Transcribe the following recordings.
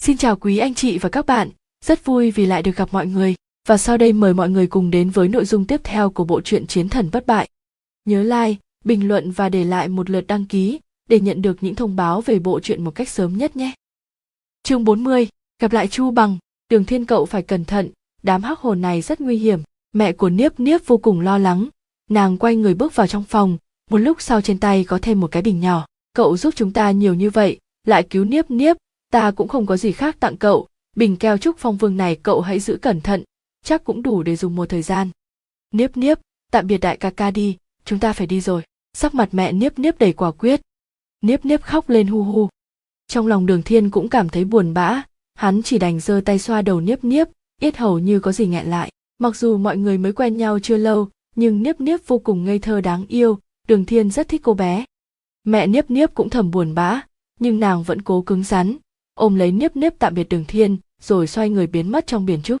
Xin chào quý anh chị và các bạn, rất vui vì lại được gặp mọi người. Và sau đây mời mọi người cùng đến với nội dung tiếp theo của bộ truyện Chiến thần bất bại. Nhớ like, bình luận và để lại một lượt đăng ký để nhận được những thông báo về bộ truyện một cách sớm nhất nhé. Chương 40, gặp lại Chu Bằng, Đường Thiên cậu phải cẩn thận, đám hắc hồn này rất nguy hiểm. Mẹ của Niếp Niếp vô cùng lo lắng, nàng quay người bước vào trong phòng, một lúc sau trên tay có thêm một cái bình nhỏ. Cậu giúp chúng ta nhiều như vậy, lại cứu Niếp Niếp, ta cũng không có gì khác tặng cậu, bình keo trúc phong vương này cậu hãy giữ cẩn thận, chắc cũng đủ để dùng một thời gian. Niếp Niếp, tạm biệt đại ca ca đi, chúng ta phải đi rồi. Sắc mặt mẹ Niếp Niếp đầy quả quyết. Niếp Niếp khóc lên hu hu. Trong lòng Đường Thiên cũng cảm thấy buồn bã, hắn chỉ đành giơ tay xoa đầu Niếp Niếp, yết hầu như có gì nghẹn lại. Mặc dù mọi người mới quen nhau chưa lâu, nhưng Niếp Niếp vô cùng ngây thơ đáng yêu, Đường Thiên rất thích cô bé. Mẹ Niếp Niếp cũng thầm buồn bã, nhưng nàng vẫn cố cứng rắn, ôm lấy Niếp Niếp tạm biệt Đường Thiên, rồi xoay người biến mất trong biển trúc.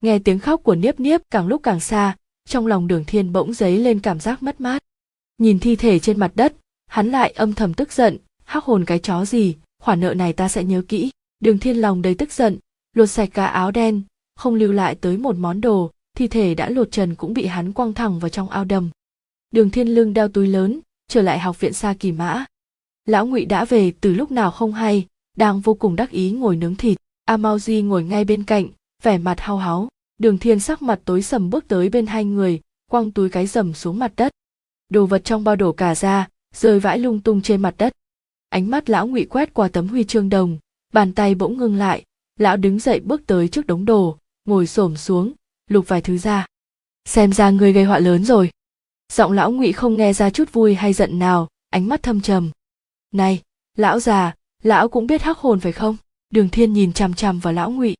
Nghe tiếng khóc của Niếp Niếp càng lúc càng xa, trong lòng Đường Thiên bỗng dấy lên cảm giác mất mát. Nhìn thi thể trên mặt đất, hắn lại âm thầm tức giận, hắc hồn cái chó gì, khoản nợ này ta sẽ nhớ kỹ. Đường Thiên lòng đầy tức giận, lột sạch cả áo đen, không lưu lại tới một món đồ, thi thể đã lột trần cũng bị hắn quăng thẳng vào trong ao đầm. Đường Thiên lưng đeo túi lớn, trở lại học viện xa Kỳ Mã. Lão Ngụy đã về từ lúc nào không hay, đang vô cùng đắc ý ngồi nướng thịt. Amauji ngồi ngay bên cạnh, vẻ mặt hao háo. Đường Thiên sắc mặt tối sầm bước tới bên hai người, quăng túi cái rầm xuống mặt đất. Đồ vật trong bao đổ cả ra, rơi vãi lung tung trên mặt đất. Ánh mắt lão Ngụy quét qua tấm huy chương đồng, bàn tay bỗng ngưng lại, lão đứng dậy bước tới trước đống đồ, ngồi xổm xuống, lục vài thứ ra. Xem ra ngươi gây họa lớn rồi. Giọng lão Ngụy không nghe ra chút vui hay giận nào, ánh mắt thâm trầm. Này, lão già, lão cũng biết hắc hồn phải không? Đường Thiên nhìn chằm chằm vào lão Ngụy.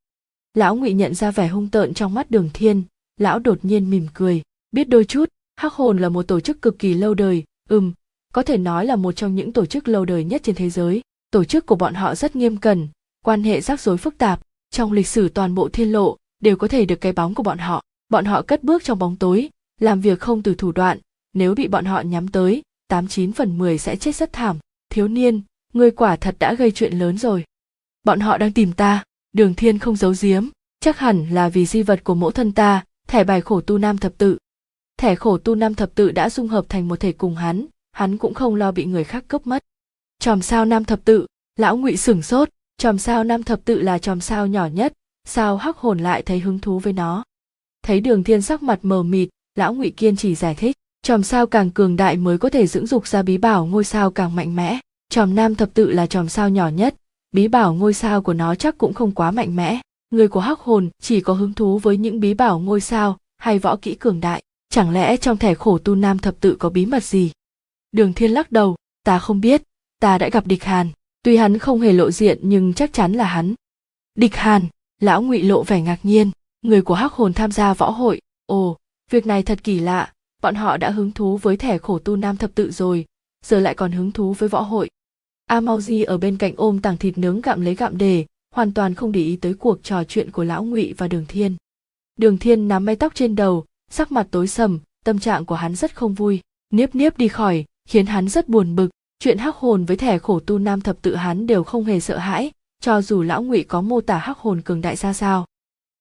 Lão Ngụy nhận ra vẻ hung tợn trong mắt Đường Thiên, lão đột nhiên mỉm cười, biết đôi chút, hắc hồn là một tổ chức cực kỳ lâu đời, ừm, có thể nói là một trong những tổ chức lâu đời nhất trên thế giới. Tổ chức của bọn họ rất nghiêm cẩn, quan hệ rắc rối phức tạp, trong lịch sử toàn bộ thiên lộ đều có thể được cái bóng của bọn họ. Bọn họ cất bước trong bóng tối, làm việc không từ thủ đoạn, nếu bị bọn họ nhắm tới, tám chín phần mười sẽ chết rất thảm. Thiếu niên, ngươi quả thật đã gây chuyện lớn rồi. Bọn họ đang tìm ta, đường thiên không giấu giếm, chắc hẳn là vì di vật của mẫu thân ta, thẻ bài khổ tu nam thập tự. Thẻ khổ tu nam thập tự đã dung hợp thành một thể cùng hắn, hắn cũng không lo bị người khác cướp mất. Chòm sao nam thập tự, lão ngụy sửng sốt, chòm sao nam thập tự là chòm sao nhỏ nhất, sao hắc hồn lại thấy hứng thú với nó. Thấy đường thiên sắc mặt mờ mịt, lão ngụy kiên trì giải thích, chòm sao càng cường đại mới có thể dưỡng dục ra bí bảo ngôi sao càng mạnh mẽ. Chòm nam thập tự là chòm sao nhỏ nhất, bí bảo ngôi sao của nó chắc cũng không quá mạnh mẽ. Người của hắc hồn chỉ có hứng thú với những bí bảo ngôi sao hay võ kỹ cường đại. Chẳng lẽ trong thẻ khổ tu nam thập tự có bí mật gì? Đường Thiên lắc đầu, ta không biết, ta đã gặp địch Hàn, tuy hắn không hề lộ diện nhưng chắc chắn là hắn. Địch Hàn, lão ngụy lộ vẻ ngạc nhiên, người của hắc hồn tham gia võ hội, ồ, việc này thật kỳ lạ, bọn họ đã hứng thú với thẻ khổ tu nam thập tự rồi, giờ lại còn hứng thú với võ hội. A Mau Di ở bên cạnh ôm tảng thịt nướng gặm lấy gặm đề, hoàn toàn không để ý tới cuộc trò chuyện của lão ngụy và đường thiên. Đường thiên nắm mái tóc trên đầu, sắc mặt tối sầm, tâm trạng của hắn rất không vui, niếp niếp đi khỏi, khiến hắn rất buồn bực, chuyện hắc hồn với thẻ khổ tu nam thập tự hắn đều không hề sợ hãi, cho dù lão ngụy có mô tả hắc hồn cường đại ra sao.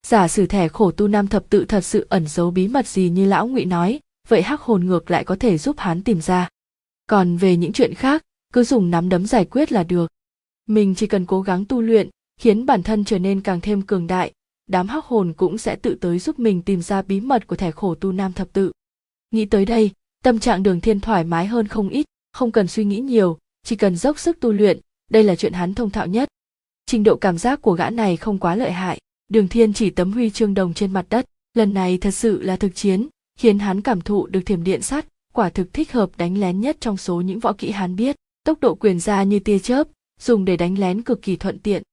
Giả sử thẻ khổ tu nam thập tự thật sự ẩn giấu bí mật gì như lão ngụy nói, vậy hắc hồn ngược lại có thể giúp hắn tìm ra. Còn về những chuyện khác, cứ dùng nắm đấm giải quyết là được. Mình chỉ cần cố gắng tu luyện, khiến bản thân trở nên càng thêm cường đại, đám hắc hồn cũng sẽ tự tới giúp mình tìm ra bí mật của thẻ khổ tu nam thập tự. Nghĩ tới đây, tâm trạng đường thiên thoải mái hơn không ít, không cần suy nghĩ nhiều, chỉ cần dốc sức tu luyện, đây là chuyện hắn thông thạo nhất. Trình độ cảm giác của gã này không quá lợi hại, đường thiên chỉ tấm huy chương đồng trên mặt đất, lần này thật sự là thực chiến, khiến hắn cảm thụ được thiểm điện sắt, quả thực thích hợp đánh lén nhất trong số những võ kỹ hắn biết, tốc độ quyền ra như tia chớp, dùng để đánh lén cực kỳ thuận tiện.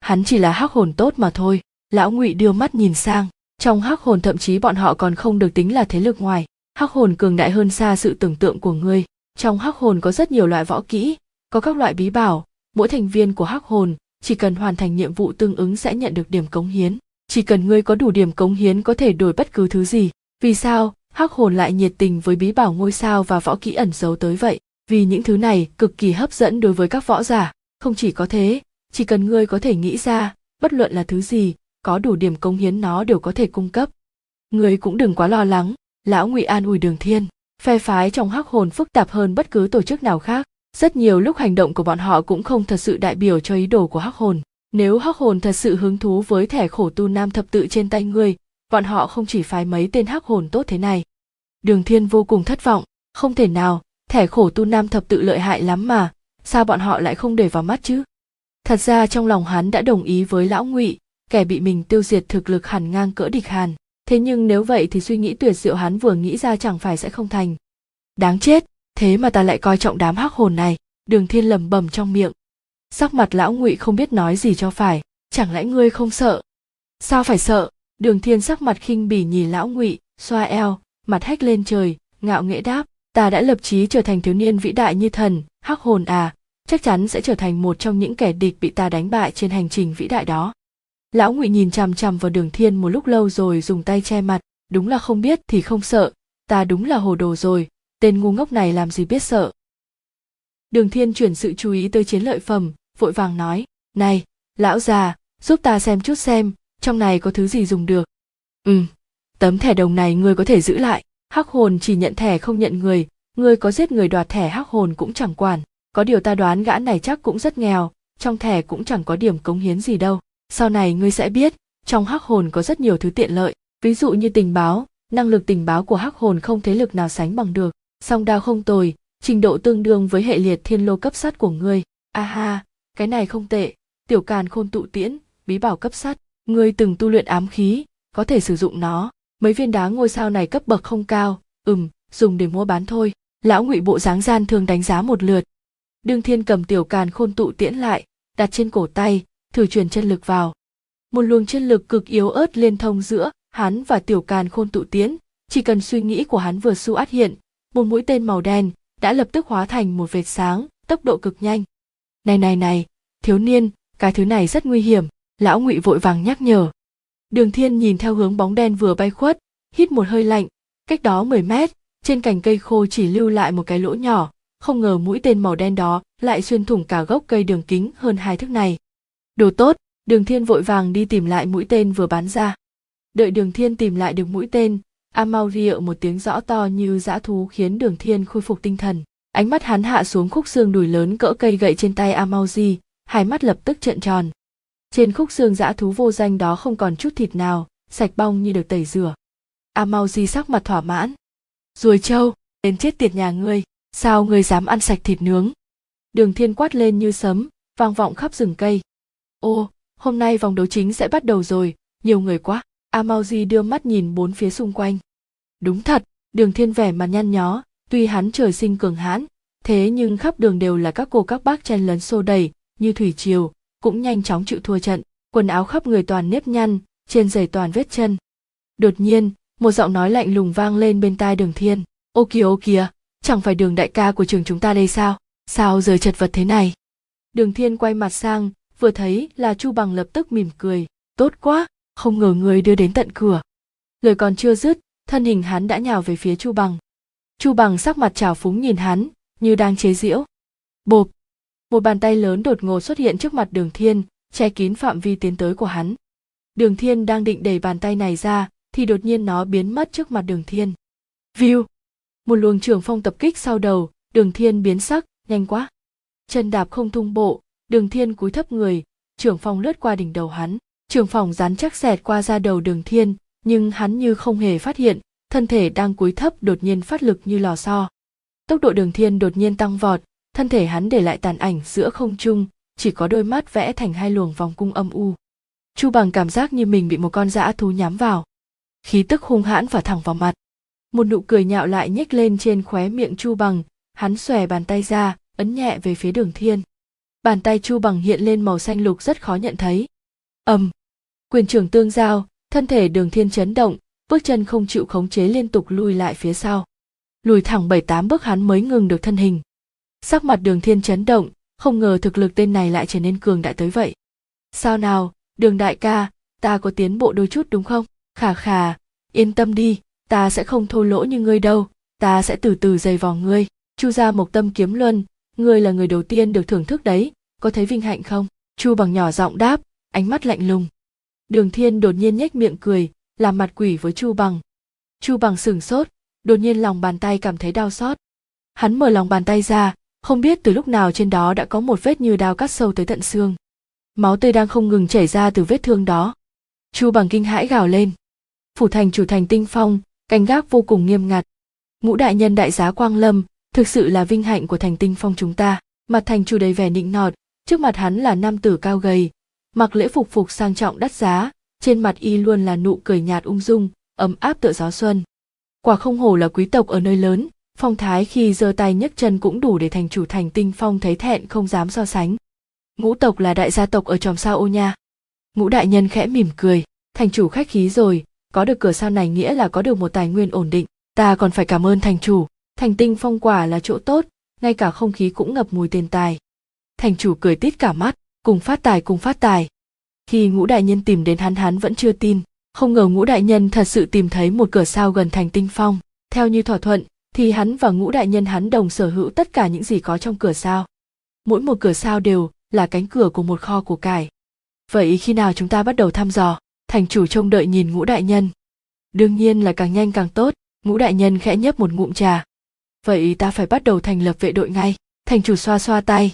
Hắn chỉ là hắc hồn tốt mà thôi, lão ngụy đưa mắt nhìn sang, trong hắc hồn thậm chí bọn họ còn không được tính là thế lực ngoài, hắc hồn cường đại hơn xa sự tưởng tượng của ngươi. Trong hắc hồn có rất nhiều loại võ kỹ có các loại bí bảo mỗi thành viên của hắc hồn chỉ cần hoàn thành nhiệm vụ tương ứng sẽ nhận được điểm cống hiến. Chỉ cần ngươi có đủ điểm cống hiến có thể đổi bất cứ thứ gì vì sao hắc hồn lại nhiệt tình với bí bảo ngôi sao và võ kỹ ẩn giấu tới vậy? Vì những thứ này cực kỳ hấp dẫn đối với các võ giả. Không chỉ có thế, chỉ cần ngươi có thể nghĩ ra, bất luận là thứ gì, có đủ điểm công hiến nó đều có thể cung cấp. Ngươi cũng đừng quá lo lắng, lão ngụy an ủi đường thiên, phe phái trong hắc hồn phức tạp hơn bất cứ tổ chức nào khác. Rất nhiều lúc hành động của bọn họ cũng không thật sự đại biểu cho ý đồ của hắc hồn. Nếu hắc hồn thật sự hứng thú với thẻ khổ tu nam thập tự trên tay ngươi, bọn họ không chỉ phái mấy tên hắc hồn tốt thế này. Đường thiên vô cùng thất vọng, không thể nào thẻ khổ tu nam thập tự lợi hại lắm mà, sao bọn họ lại không để vào mắt chứ? Thật ra trong lòng hắn đã đồng ý với lão ngụy, kẻ bị mình tiêu diệt thực lực hẳn ngang cỡ địch hàn. Thế nhưng nếu vậy thì suy nghĩ tuyệt diệu hắn vừa nghĩ ra chẳng phải sẽ không thành. Đáng chết, thế mà ta lại coi trọng đám hắc hồn này, đường thiên lầm bầm trong miệng. Sắc mặt lão ngụy không biết nói gì cho phải, chẳng lẽ ngươi không sợ? Sao phải sợ? Đường thiên sắc mặt khinh bỉ nhìn lão ngụy, xoa eo, mặt hách lên trời, ngạo nghễ đáp ta đã lập chí trở thành thiếu niên vĩ đại như thần, hắc hồn à chắc chắn sẽ trở thành một trong những kẻ địch bị ta đánh bại trên hành trình vĩ đại đó. Lão ngụy nhìn chằm chằm vào đường thiên một lúc lâu rồi dùng tay che mặt, đúng là không biết thì không sợ, ta đúng là hồ đồ rồi, tên ngu ngốc này làm gì biết sợ. Đường thiên chuyển sự chú ý tới chiến lợi phẩm, vội vàng nói, này, lão già, giúp ta xem chút xem, trong này có thứ gì dùng được? Ừ tấm thẻ đồng này ngươi có thể giữ lại hắc hồn chỉ nhận thẻ không nhận người ngươi có giết người đoạt thẻ hắc hồn cũng chẳng quản. Có điều ta đoán gã này chắc cũng rất nghèo, trong thẻ cũng chẳng có điểm cống hiến gì đâu. Sau này ngươi sẽ biết, trong hắc hồn có rất nhiều thứ tiện lợi. Ví dụ như tình báo, năng lực tình báo của hắc hồn không thế lực nào sánh bằng được. Song đao không tồi, trình độ tương đương với hệ liệt thiên lô cấp sắt của ngươi. A ha, cái này không tệ. Tiểu càn khôn tụ tiễn, bí bảo cấp sắt. Ngươi từng tu luyện ám khí, có thể sử dụng nó mấy viên đá ngôi sao này cấp bậc không cao, ừm, dùng để mua bán thôi. Lão ngụy bộ dáng gian thường đánh giá một lượt. Đương thiên cầm tiểu càn khôn tụ tiễn lại, đặt trên cổ tay, thử truyền chân lực vào. Một luồng chân lực cực yếu ớt liên thông giữa hắn và tiểu càn khôn tụ tiễn. Chỉ cần suy nghĩ của hắn vừa su át hiện, một mũi tên màu đen đã lập tức hóa thành một vệt sáng, tốc độ cực nhanh. Này này này, thiếu niên, cái thứ này rất nguy hiểm. Lão ngụy vội vàng nhắc nhở đường thiên nhìn theo hướng bóng đen vừa bay khuất, hít một hơi lạnh, cách đó 10 mét, trên cành cây khô chỉ lưu lại một cái lỗ nhỏ, không ngờ mũi tên màu đen đó lại xuyên thủng cả gốc cây đường kính hơn hai thước này. Đồ tốt, đường thiên vội vàng đi tìm lại mũi tên vừa bắn ra. Đợi đường thiên tìm lại được mũi tên, Amaury một tiếng rõ to như dã thú khiến đường thiên khôi phục tinh thần. Ánh mắt hắn hạ xuống khúc xương đùi lớn cỡ cây gậy trên tay amauri hai mắt lập tức trợn tròn trên khúc xương dã thú vô danh đó không còn chút thịt nào, sạch bong như được tẩy rửa. A mau di sắc mặt thỏa mãn. Ruồi trâu đến chết tiệt nhà ngươi, sao ngươi dám ăn sạch thịt nướng? Đường thiên quát lên như sấm, vang vọng khắp rừng cây. Ô, hôm nay vòng đấu chính sẽ bắt đầu rồi, nhiều người quá. A mau di đưa mắt nhìn bốn phía xung quanh. Đúng thật, đường thiên vẻ mặt nhăn nhó, tuy hắn trời sinh cường hãn, thế nhưng khắp đường đều là các cô các bác chen lấn xô đẩy, như thủy triều cũng nhanh chóng chịu thua trận, quần áo khắp người toàn nếp nhăn, trên giày toàn vết chân. Đột nhiên, một giọng nói lạnh lùng vang lên bên tai đường thiên. Ô kìa ô kìa, chẳng phải đường đại ca của trường chúng ta đây sao? Sao giờ chật vật thế này? Đường thiên quay mặt sang, vừa thấy là chu bằng lập tức mỉm cười. Tốt quá, không ngờ người đưa đến tận cửa. Lời còn chưa dứt, thân hình hắn đã nhào về phía chu bằng. Chu bằng sắc mặt trào phúng nhìn hắn, như đang chế giễu. Bộp! Một bàn tay lớn đột ngột xuất hiện trước mặt đường thiên, che kín phạm vi tiến tới của hắn. Đường thiên đang định đẩy bàn tay này ra, thì đột nhiên nó biến mất trước mặt đường thiên. View. Một luồng trường phong tập kích sau đầu, đường thiên biến sắc, nhanh quá. Chân đạp không thung bộ, đường thiên cúi thấp người, trường phong lướt qua đỉnh đầu hắn. Trường phong rán chắc xẹt qua ra đầu đường thiên, nhưng hắn như không hề phát hiện, thân thể đang cúi thấp đột nhiên phát lực như lò xo. Tốc độ đường thiên đột nhiên tăng vọt thân thể hắn để lại tàn ảnh giữa không trung, chỉ có đôi mắt vẽ thành hai luồng vòng cung âm u. Chu bằng cảm giác như mình bị một con dã thú nhắm vào. Khí tức hung hãn và thẳng vào mặt. Một nụ cười nhạo lại nhếch lên trên khóe miệng chu bằng, hắn xòe bàn tay ra, ấn nhẹ về phía đường thiên. Bàn tay chu bằng hiện lên màu xanh lục rất khó nhận thấy. Ầm. Quyền trưởng tương giao, thân thể đường thiên chấn động, bước chân không chịu khống chế liên tục lùi lại phía sau. Lùi thẳng bảy tám bước hắn mới ngừng được thân hình sắc mặt đường thiên chấn động, không ngờ thực lực tên này lại trở nên cường đại tới vậy. Sao nào, đường đại ca, ta có tiến bộ đôi chút đúng không? Khà khà, yên tâm đi, ta sẽ không thô lỗ như ngươi đâu, ta sẽ từ từ dày vò ngươi. Chu gia mộc tâm kiếm luân, ngươi là người đầu tiên được thưởng thức đấy, có thấy vinh hạnh không? Chu bằng nhỏ giọng đáp, ánh mắt lạnh lùng. Đường thiên đột nhiên nhếch miệng cười, làm mặt quỷ với chu bằng. Chu bằng sửng sốt, đột nhiên lòng bàn tay cảm thấy đau xót. Hắn mở lòng bàn tay ra không biết từ lúc nào trên đó đã có một vết như đao cắt sâu tới tận xương. Máu tươi đang không ngừng chảy ra từ vết thương đó. Chu bằng kinh hãi gào lên. Phủ thành chủ thành tinh phong canh gác vô cùng nghiêm ngặt. Ngũ đại nhân đại giá quang lâm, thực sự là vinh hạnh của thành tinh phong chúng ta. Mặt thành chủ đầy vẻ nịnh nọt, trước mặt hắn là nam tử cao gầy. Mặc lễ phục phục sang trọng đắt giá, trên mặt y luôn là nụ cười nhạt ung dung, ấm áp tựa gió xuân. Quả không hổ là quý tộc ở nơi lớn phong thái khi giơ tay nhấc chân cũng đủ để thành chủ thành tinh phong thấy thẹn, không dám so sánh. Ngũ tộc là đại gia tộc ở tròm sao ô nha. Ngũ đại nhân khẽ mỉm cười. Thành chủ khách khí rồi. Có được cửa sao này nghĩa là có được một tài nguyên ổn định. Ta còn phải cảm ơn thành chủ. Thành tinh phong quả là chỗ tốt. Ngay cả không khí cũng ngập mùi tiền tài. Thành chủ cười tít cả mắt. Cùng phát tài, cùng phát tài. Khi ngũ đại nhân tìm đến hắn hắn vẫn chưa tin. Không ngờ ngũ đại nhân thật sự tìm thấy một cửa sao gần thành tinh phong. Theo như thỏa thuận thì hắn và ngũ đại nhân hắn đồng sở hữu tất cả những gì có trong cửa sao. Mỗi một cửa sao đều là cánh cửa của một kho của cải. Vậy khi nào chúng ta bắt đầu thăm dò, thành chủ trông đợi nhìn ngũ đại nhân? Đương nhiên là càng nhanh càng tốt, ngũ đại nhân khẽ nhấp một ngụm trà. Vậy ta phải bắt đầu thành lập vệ đội ngay, thành chủ xoa xoa tay.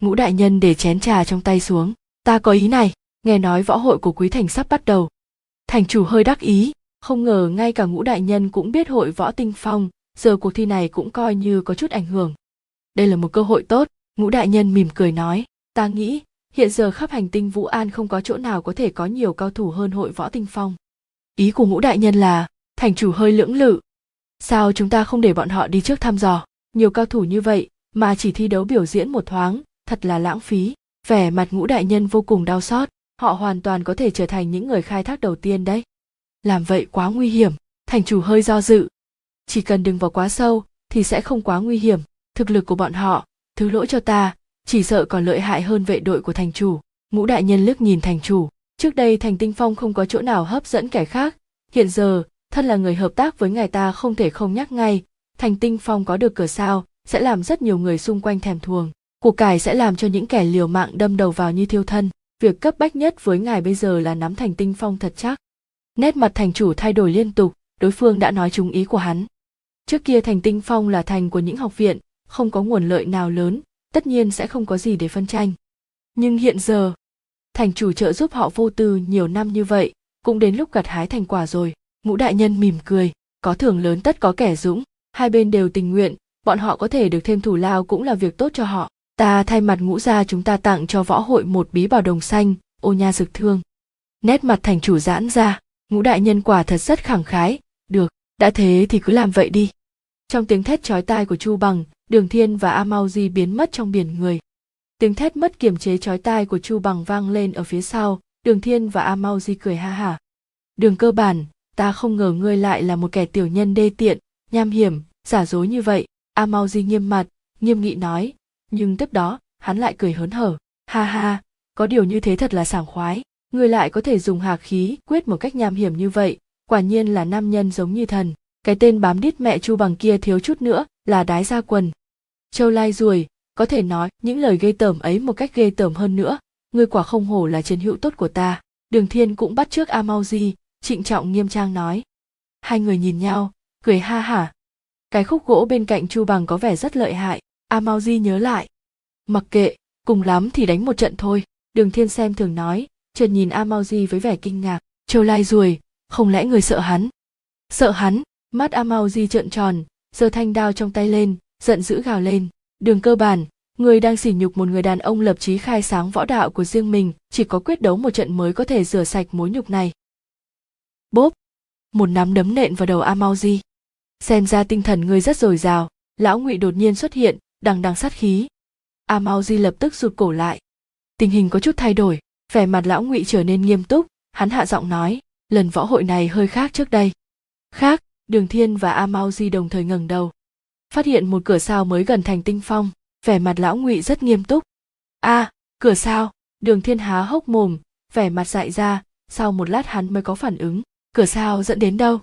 Ngũ đại nhân để chén trà trong tay xuống, ta có ý này, nghe nói võ hội của quý thành sắp bắt đầu. Thành chủ hơi đắc ý, không ngờ ngay cả ngũ đại nhân cũng biết hội võ tinh phong giờ cuộc thi này cũng coi như có chút ảnh hưởng. Đây là một cơ hội tốt, ngũ đại nhân mỉm cười nói. Ta nghĩ, hiện giờ khắp hành tinh vũ an không có chỗ nào có thể có nhiều cao thủ hơn hội võ tinh phong. Ý của ngũ đại nhân là, thành chủ hơi lưỡng lự. Sao chúng ta không để bọn họ đi trước thăm dò? Nhiều cao thủ như vậy, mà chỉ thi đấu biểu diễn một thoáng, thật là lãng phí. Vẻ mặt ngũ đại nhân vô cùng đau xót, họ hoàn toàn có thể trở thành những người khai thác đầu tiên đấy. Làm vậy quá nguy hiểm, thành chủ hơi do dự chỉ cần đừng vào quá sâu thì sẽ không quá nguy hiểm. Thực lực của bọn họ, thứ lỗi cho ta, chỉ sợ còn lợi hại hơn vệ đội của thành chủ. Ngũ đại nhân liếc nhìn thành chủ. Trước đây thành tinh phong không có chỗ nào hấp dẫn kẻ khác. Hiện giờ, thân là người hợp tác với ngài ta không thể không nhắc ngay. Thành tinh phong có được cửa sao, sẽ làm rất nhiều người xung quanh thèm thuồng. Của cải sẽ làm cho những kẻ liều mạng đâm đầu vào như thiêu thân. Việc cấp bách nhất với ngài bây giờ là nắm thành tinh phong thật chắc. Nét mặt thành chủ thay đổi liên tục, đối phương đã nói trúng ý của hắn trước kia thành tinh phong là thành của những học viện, không có nguồn lợi nào lớn, tất nhiên sẽ không có gì để phân tranh. Nhưng hiện giờ, thành chủ trợ giúp họ vô tư nhiều năm như vậy, cũng đến lúc gặt hái thành quả rồi. Ngũ đại nhân mỉm cười, có thưởng lớn tất có kẻ dũng, hai bên đều tình nguyện, bọn họ có thể được thêm thủ lao cũng là việc tốt cho họ. Ta thay mặt ngũ gia chúng ta tặng cho võ hội một bí bảo đồng xanh, ô nha dực thương. Nét mặt thành chủ giãn ra, ngũ đại nhân quả thật rất khẳng khái, được, đã thế thì cứ làm vậy đi trong tiếng thét chói tai của chu bằng, đường thiên và a mau di biến mất trong biển người. Tiếng thét mất kiềm chế chói tai của chu bằng vang lên ở phía sau, đường thiên và a mau di cười ha hả đường cơ bản, ta không ngờ ngươi lại là một kẻ tiểu nhân đê tiện, nham hiểm, giả dối như vậy a mau di nghiêm mặt, nghiêm nghị nói. Nhưng tiếp đó, hắn lại cười hớn hở. Ha ha có điều như thế thật là sảng khoái, ngươi lại có thể dùng hạc khí quyết một cách nham hiểm như vậy, quả nhiên là nam nhân giống như thần cái tên bám đít mẹ chu bằng kia thiếu chút nữa là đái ra quần. Châu lai ruồi, có thể nói những lời ghê tởm ấy một cách ghê tởm hơn nữa. Ngươi quả không hổ là chiến hữu tốt của ta. Đường thiên cũng bắt trước a mau di trịnh trọng nghiêm trang nói. Hai người nhìn nhau, cười ha hả. Cái khúc gỗ bên cạnh chu bằng có vẻ rất lợi hại. A mau di nhớ lại. Mặc kệ, cùng lắm thì đánh một trận thôi. Đường thiên xem thường nói, chợt nhìn a mau di với vẻ kinh ngạc. Châu lai ruồi, không lẽ người sợ hắn? Sợ hắn? Mắt a mau di trợn tròn, giơ thanh đao trong tay lên, giận dữ gào lên. Đường cơ bản, người đang sỉ nhục một người đàn ông lập chí khai sáng võ đạo của riêng mình, chỉ có quyết đấu một trận mới có thể rửa sạch mối nhục này. Bốp! Một nắm đấm nện vào đầu a mau di. Xem ra tinh thần ngươi rất dồi dào, lão ngụy đột nhiên xuất hiện, đằng đằng sát khí. A mau di lập tức rụt cổ lại. Tình hình có chút thay đổi, vẻ mặt lão ngụy trở nên nghiêm túc, hắn hạ giọng nói, lần võ hội này hơi khác trước đây. Khác? Đường thiên và a mau di đồng thời ngẩng đầu. Phát hiện một cửa sao mới gần thành tinh phong vẻ mặt lão ngụy rất nghiêm túc. A à, cửa sao? Đường thiên há hốc mồm vẻ mặt dại ra sau một lát hắn mới có phản ứng. Cửa sao dẫn đến đâu?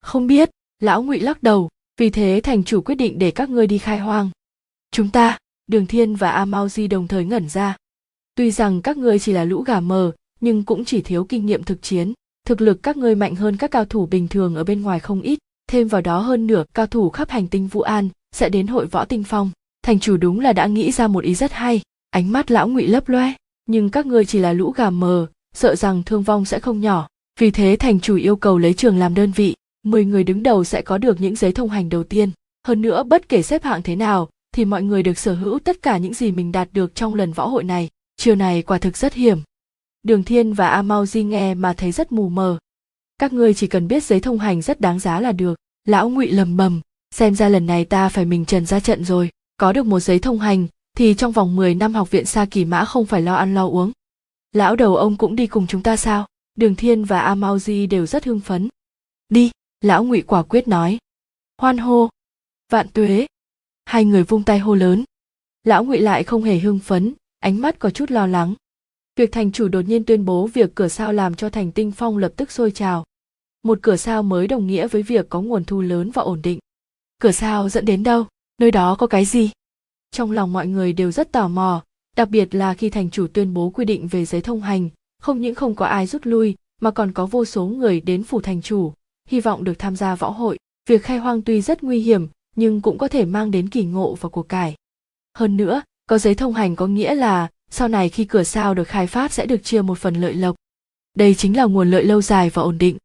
Không biết lão ngụy lắc đầu vì thế thành chủ quyết định để các ngươi đi khai hoang. Chúng ta đường thiên và a mau di đồng thời ngẩn ra. Tuy rằng các ngươi chỉ là lũ gà mờ nhưng cũng chỉ thiếu kinh nghiệm thực chiến thực lực các ngươi mạnh hơn các cao thủ bình thường ở bên ngoài không ít, thêm vào đó hơn nửa cao thủ khắp hành tinh vũ an sẽ đến hội võ tinh phong. Thành chủ đúng là đã nghĩ ra một ý rất hay, ánh mắt lão ngụy lấp loe nhưng các ngươi chỉ là lũ gà mờ, sợ rằng thương vong sẽ không nhỏ. Vì thế thành chủ yêu cầu lấy trường làm đơn vị 10 người đứng đầu sẽ có được những giấy thông hành đầu tiên. Hơn nữa bất kể xếp hạng thế nào, thì mọi người được sở hữu tất cả những gì mình đạt được trong lần võ hội này. Chiều này quả thực rất hiểm đường thiên và a mau di nghe mà thấy rất mù mờ các ngươi chỉ cần biết giấy thông hành rất đáng giá là được lão ngụy lầm bầm xem ra lần này ta phải mình trần ra trận rồi có được một giấy thông hành thì trong vòng 10 năm học viện Sa Kỳ Mã không phải lo ăn lo uống. Lão đầu ông cũng đi cùng chúng ta sao? Đường Thiên và A Mau Di đều rất hưng phấn. Đi, lão Ngụy quả quyết nói. Hoan hô, vạn tuế. Hai người vung tay hô lớn. Lão Ngụy lại không hề hưng phấn, ánh mắt có chút lo lắng. Việc thành chủ đột nhiên tuyên bố việc cửa sao làm cho thành tinh phong lập tức sôi trào. Một cửa sao mới đồng nghĩa với việc có nguồn thu lớn và ổn định. Cửa sao dẫn đến đâu? Nơi đó có cái gì? trong lòng mọi người đều rất tò mò, đặc biệt là khi thành chủ tuyên bố quy định về giấy thông hành, không những không có ai rút lui, mà còn có vô số người đến phủ thành chủ, hy vọng được tham gia võ hội việc khai hoang tuy rất nguy hiểm, nhưng cũng có thể mang đến kỳ ngộ và của cải hơn nữa, có giấy thông hành có nghĩa là sau này khi cửa sao được khai phát sẽ được chia một phần lợi lộc. Đây chính là nguồn lợi lâu dài và ổn định.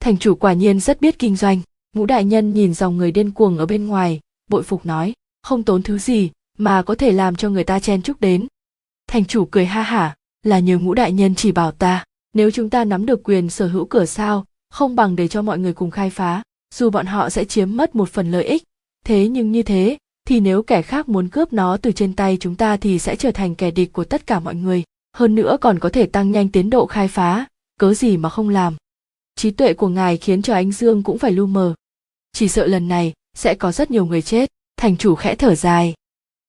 Thành chủ quả nhiên rất biết kinh doanh. Ngũ đại nhân nhìn dòng người điên cuồng ở bên ngoài, bội phục nói, không tốn thứ gì mà có thể làm cho người ta chen chúc đến. Thành chủ cười ha hả, là nhờ ngũ đại nhân chỉ bảo ta, nếu chúng ta nắm được quyền sở hữu cửa sao, không bằng để cho mọi người cùng khai phá, dù bọn họ sẽ chiếm mất một phần lợi ích. Thế nhưng như thế thì nếu kẻ khác muốn cướp nó từ trên tay chúng ta thì sẽ trở thành kẻ địch của tất cả mọi người. Hơn nữa còn có thể tăng nhanh tiến độ khai phá. Cớ gì mà không làm? Trí tuệ của ngài khiến cho ánh dương cũng phải lu mờ. Chỉ sợ lần này sẽ có rất nhiều người chết. Thành chủ khẽ thở dài.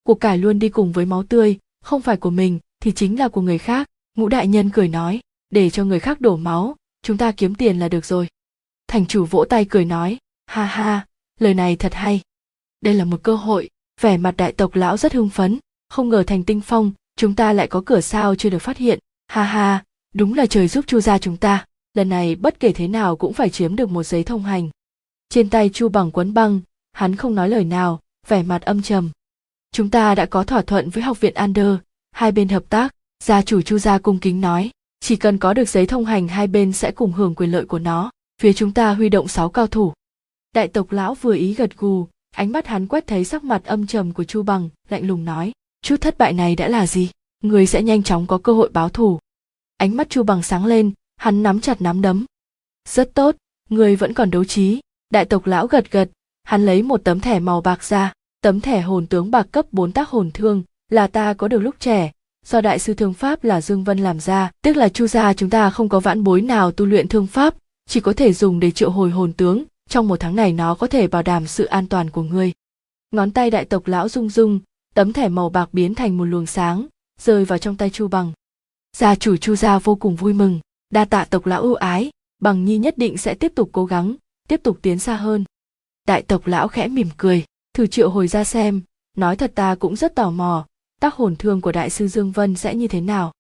Cuộc cải luôn đi cùng với máu tươi, không phải của mình thì chính là của người khác. Ngũ đại nhân cười nói, để cho người khác đổ máu, chúng ta kiếm tiền là được rồi. Thành chủ vỗ tay cười nói, ha ha, lời này thật hay đây là một cơ hội. Vẻ mặt đại tộc lão rất hưng phấn. Không ngờ thành tinh phong chúng ta lại có cửa sao chưa được phát hiện. Ha ha đúng là trời giúp chu gia chúng ta. Lần này bất kể thế nào cũng phải chiếm được một giấy thông hành. Trên tay chu bằng quấn băng hắn không nói lời nào vẻ mặt âm trầm. Chúng ta đã có thỏa thuận với học viện Ander, hai bên hợp tác, gia chủ Chu gia cung kính nói, chỉ cần có được giấy thông hành hai bên sẽ cùng hưởng quyền lợi của nó, phía chúng ta huy động sáu cao thủ. Đại tộc lão vừa ý gật gù, ánh mắt hắn quét thấy sắc mặt âm trầm của Chu Bằng, lạnh lùng nói, chút thất bại này đã là gì? Người sẽ nhanh chóng có cơ hội báo thù. Ánh mắt Chu Bằng sáng lên, hắn nắm chặt nắm đấm. Rất tốt, người vẫn còn đấu trí. Đại tộc lão gật gật, hắn lấy một tấm thẻ màu bạc ra, tấm thẻ hồn tướng bạc cấp 4 tác hồn thương là ta có được lúc trẻ do đại sư thương pháp là dương vân làm ra tức là chu gia chúng ta không có vãn bối nào tu luyện thương pháp chỉ có thể dùng để triệu hồi hồn tướng trong một tháng này nó có thể bảo đảm sự an toàn của ngươi. Ngón tay đại tộc lão rung rung, tấm thẻ màu bạc biến thành một luồng sáng, rơi vào trong tay chu bằng. Gia chủ chu gia vô cùng vui mừng, đa tạ tộc lão ưu ái, bằng nhi nhất định sẽ tiếp tục cố gắng, tiếp tục tiến xa hơn. Đại tộc lão khẽ mỉm cười, thử triệu hồi ra xem, nói thật ta cũng rất tò mò, tác hồn thương của đại sư dương vân sẽ như thế nào.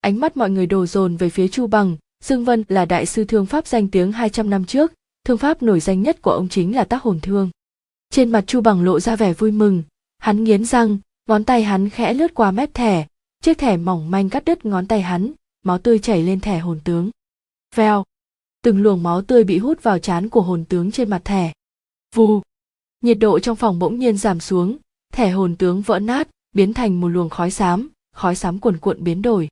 Ánh mắt mọi người đổ dồn về phía chu bằng, dương vân là đại sư thương pháp danh tiếng 200 năm trước thương pháp nổi danh nhất của ông chính là tác hồn thương. Trên mặt chu bằng lộ ra vẻ vui mừng. Hắn nghiến răng, ngón tay hắn khẽ lướt qua mép thẻ. Chiếc thẻ mỏng manh cắt đứt ngón tay hắn, máu tươi chảy lên thẻ hồn tướng. Veo từng luồng máu tươi bị hút vào trán của hồn tướng trên mặt thẻ. Vù. Nhiệt độ trong phòng bỗng nhiên giảm xuống. Thẻ hồn tướng vỡ nát, biến thành một luồng khói xám khói xám cuồn cuộn biến đổi.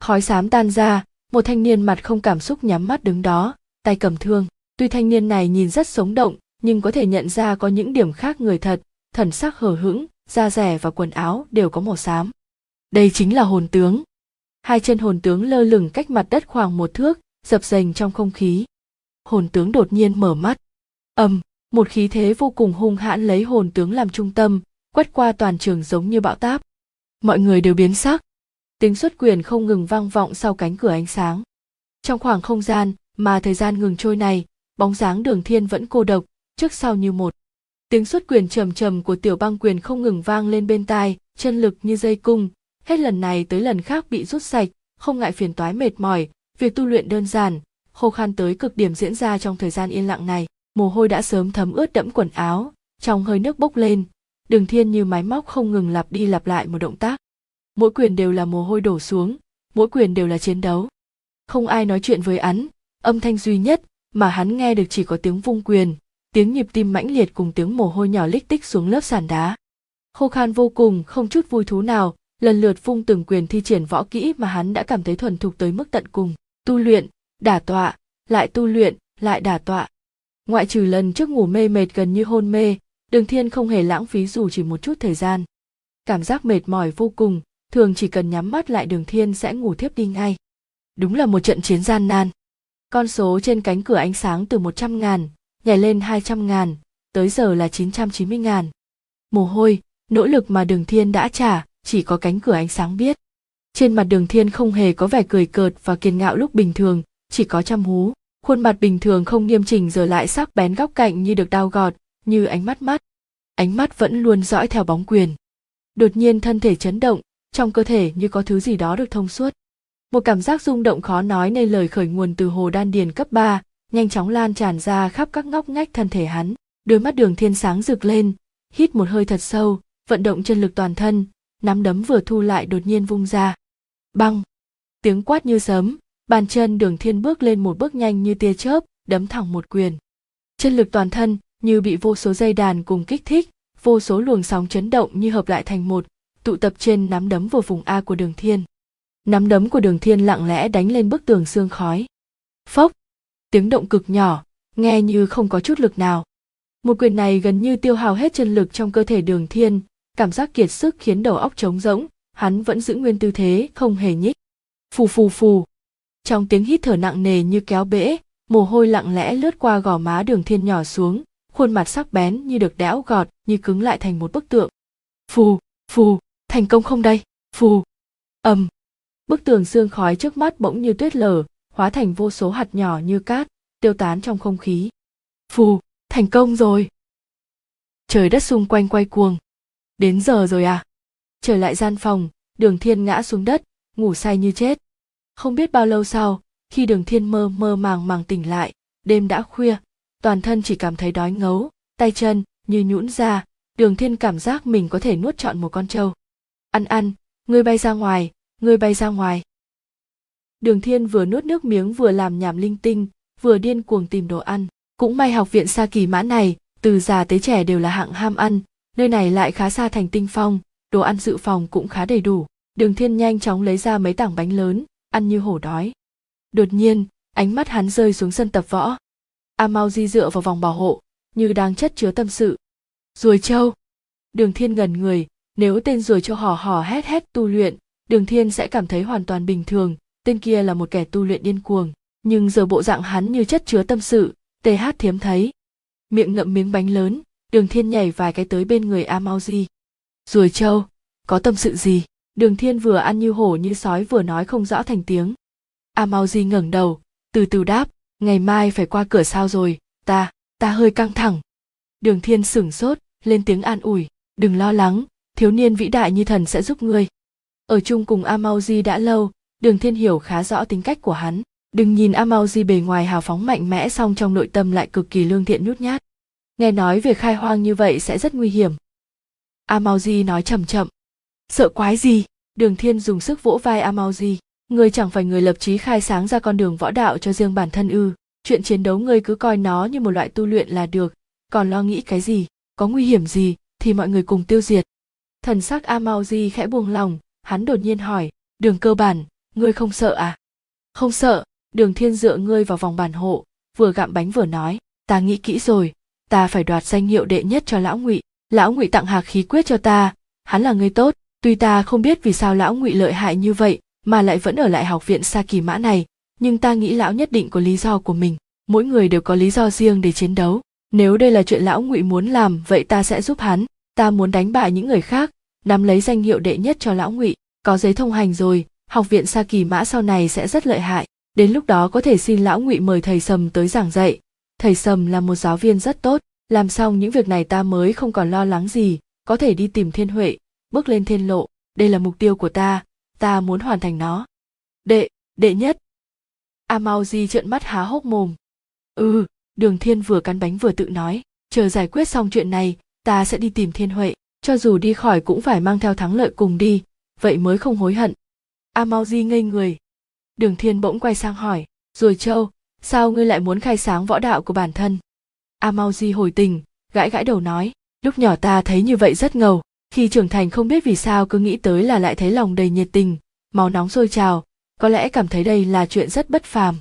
Khói xám tan ra, một thanh niên mặt không cảm xúc nhắm mắt đứng đó, tay cầm thương tuy thanh niên này nhìn rất sống động, nhưng có thể nhận ra có những điểm khác người thật, thần sắc hờ hững, da rẻ và quần áo đều có màu xám. Đây chính là hồn tướng. Hai chân hồn tướng lơ lửng cách mặt đất khoảng một thước, dập dềnh trong không khí. Hồn tướng đột nhiên mở mắt. Ầm, một khí thế vô cùng hung hãn lấy hồn tướng làm trung tâm, quét qua toàn trường giống như bão táp. Mọi người đều biến sắc. Tiếng xuất quyền không ngừng vang vọng sau cánh cửa ánh sáng. Trong khoảng không gian mà thời gian ngừng trôi này bóng dáng đường thiên vẫn cô độc, trước sau như một. Tiếng xuất quyền trầm trầm của tiểu băng quyền không ngừng vang lên bên tai, chân lực như dây cung. Hết lần này tới lần khác bị rút sạch, không ngại phiền toái mệt mỏi, việc tu luyện đơn giản, khô khan tới cực điểm diễn ra trong thời gian yên lặng này. Mồ hôi đã sớm thấm ướt đẫm quần áo, trong hơi nước bốc lên. Đường thiên như máy móc không ngừng lặp đi lặp lại một động tác. Mỗi quyền đều là mồ hôi đổ xuống, mỗi quyền đều là chiến đấu. Không ai nói chuyện với hắn, âm thanh duy nhất mà hắn nghe được chỉ có tiếng vung quyền, tiếng nhịp tim mãnh liệt cùng tiếng mồ hôi nhỏ lích tích xuống lớp sàn đá. Khô khan vô cùng, không chút vui thú nào, lần lượt vung từng quyền thi triển võ kỹ mà hắn đã cảm thấy thuần thục tới mức tận cùng. Tu luyện, đả tọa, lại tu luyện, lại đả tọa. Ngoại trừ lần trước ngủ mê mệt gần như hôn mê, đường thiên không hề lãng phí dù chỉ một chút thời gian. Cảm giác mệt mỏi vô cùng, thường chỉ cần nhắm mắt lại đường thiên sẽ ngủ thiếp đi ngay. Đúng là một trận chiến gian nan con số trên cánh cửa ánh sáng từ 100 ngàn, nhảy lên 200 ngàn, tới giờ là 990 ngàn. Mồ hôi, nỗ lực mà đường thiên đã trả, chỉ có cánh cửa ánh sáng biết. Trên mặt đường thiên không hề có vẻ cười cợt và kiên ngạo lúc bình thường, chỉ có chăm hú. Khuôn mặt bình thường không nghiêm chỉnh giờ lại sắc bén góc cạnh như được đao gọt, như ánh mắt mắt. Ánh mắt vẫn luôn dõi theo bóng quyền. Đột nhiên thân thể chấn động, trong cơ thể như có thứ gì đó được thông suốt một cảm giác rung động khó nói nên lời khởi nguồn từ hồ đan điền cấp 3, nhanh chóng lan tràn ra khắp các ngóc ngách thân thể hắn. Đôi mắt đường thiên sáng rực lên hít một hơi thật sâu vận động chân lực toàn thân nắm đấm vừa thu lại đột nhiên vung ra. Băng! Tiếng quát như sấm bàn chân đường thiên bước lên một bước nhanh như tia chớp đấm thẳng một quyền. Chân lực toàn thân như bị vô số dây đàn cùng kích thích vô số luồng sóng chấn động như hợp lại thành một tụ tập trên nắm đấm vừa vùng a của đường thiên nắm đấm của đường thiên lặng lẽ đánh lên bức tường xương khói. Phốc! Tiếng động cực nhỏ, nghe như không có chút lực nào. Một quyền này gần như tiêu hao hết chân lực trong cơ thể đường thiên, cảm giác kiệt sức khiến đầu óc trống rỗng, hắn vẫn giữ nguyên tư thế, không hề nhích. Phù phù phù! Trong tiếng hít thở nặng nề như kéo bể, mồ hôi lặng lẽ lướt qua gò má đường thiên nhỏ xuống, khuôn mặt sắc bén như được đẽo gọt, như cứng lại thành một bức tượng. Phù phù! Thành công không đây? Phù! Ầm! Bức tường xương khói trước mắt bỗng như tuyết lở, hóa thành vô số hạt nhỏ như cát, tiêu tán trong không khí. Phù, thành công rồi. Trời đất xung quanh quay cuồng. Đến giờ rồi à? Trở lại gian phòng, đường thiên ngã xuống đất, ngủ say như chết. Không biết bao lâu sau, khi đường thiên mơ mơ màng màng tỉnh lại, đêm đã khuya, toàn thân chỉ cảm thấy đói ngấu, tay chân như nhũn ra, đường thiên cảm giác mình có thể nuốt trọn một con trâu. Ăn ăn, ngươi bay ra ngoài ngươi bay ra ngoài. Đường thiên vừa nuốt nước miếng vừa làm nhảm linh tinh, vừa điên cuồng tìm đồ ăn. Cũng may học viện sa kỳ mã này, từ già tới trẻ đều là hạng ham ăn, nơi này lại khá xa thành tinh phong, đồ ăn dự phòng cũng khá đầy đủ. Đường thiên nhanh chóng lấy ra mấy tảng bánh lớn, ăn như hổ đói. Đột nhiên, ánh mắt hắn rơi xuống sân tập võ. A mau di dựa vào vòng bảo hộ, như đang chất chứa tâm sự. Ruồi châu. Đường thiên gần người, nếu tên ruồi châu hò hò hét hét tu luyện đường thiên sẽ cảm thấy hoàn toàn bình thường, tên kia là một kẻ tu luyện điên cuồng, nhưng giờ bộ dạng hắn như chất chứa tâm sự th thiếm thấy. Miệng ngậm miếng bánh lớn, đường thiên nhảy vài cái tới bên người a mau di. Ruồi châu, có tâm sự gì? Đường thiên vừa ăn như hổ như sói vừa nói không rõ thành tiếng. A mau di ngẩng đầu, từ từ đáp, ngày mai phải qua cửa sao rồi, ta ta hơi căng thẳng. Đường thiên sửng sốt, lên tiếng an ủi, đừng lo lắng, thiếu niên vĩ đại như thần sẽ giúp ngươi ở chung cùng a mau di đã lâu, đường thiên hiểu khá rõ tính cách của hắn. Đừng nhìn a mau di bề ngoài hào phóng mạnh mẽ song trong nội tâm lại cực kỳ lương thiện nhút nhát. Nghe nói việc khai hoang như vậy sẽ rất nguy hiểm. A mau di nói chậm chậm. Sợ quái gì? Đường thiên dùng sức vỗ vai a mau di chẳng phải người lập chí khai sáng ra con đường võ đạo cho riêng bản thân ư. Chuyện chiến đấu ngươi cứ coi nó như một loại tu luyện là được. Còn lo nghĩ cái gì? Có nguy hiểm gì? Thì mọi người cùng tiêu diệt. Thần sắc a mau di khẽ buông lòng hắn đột nhiên hỏi, đường cơ bản, ngươi không sợ à? Không sợ, đường thiên dựa ngươi vào vòng bản hộ, vừa gặm bánh vừa nói, ta nghĩ kỹ rồi, ta phải đoạt danh hiệu đệ nhất cho lão ngụy lão ngụy tặng hạc khí quyết cho ta, hắn là người tốt, tuy ta không biết vì sao lão ngụy lợi hại như vậy, mà lại vẫn ở lại học viện sa kỳ mã này, nhưng ta nghĩ lão nhất định có lý do của mình, mỗi người đều có lý do riêng để chiến đấu, nếu đây là chuyện lão ngụy muốn làm, vậy ta sẽ giúp hắn, ta muốn đánh bại những người khác nắm lấy danh hiệu đệ nhất cho lão ngụy, có giấy thông hành rồi, học viện sa kỳ mã sau này sẽ rất lợi hại. Đến lúc đó có thể xin lão ngụy mời thầy sầm tới giảng dạy. Thầy sầm là một giáo viên rất tốt, làm xong những việc này ta mới không còn lo lắng gì, có thể đi tìm thiên huệ, bước lên thiên lộ. Đây là mục tiêu của ta ta muốn hoàn thành nó. Đệ đệ nhất. A mau di trợn mắt há hốc mồm. Ừ đường thiên vừa cắn bánh vừa tự nói, chờ giải quyết xong chuyện này, ta sẽ đi tìm thiên huệ cho dù đi khỏi cũng phải mang theo thắng lợi cùng đi, vậy mới không hối hận. A Mau Di ngây người. Đường thiên bỗng quay sang hỏi, rồi châu, sao ngươi lại muốn khai sáng võ đạo của bản thân? A Mau Di hồi tình, gãi gãi đầu nói, lúc nhỏ ta thấy như vậy rất ngầu, khi trưởng thành không biết vì sao cứ nghĩ tới là lại thấy lòng đầy nhiệt tình, máu nóng sôi trào, có lẽ cảm thấy đây là chuyện rất bất phàm.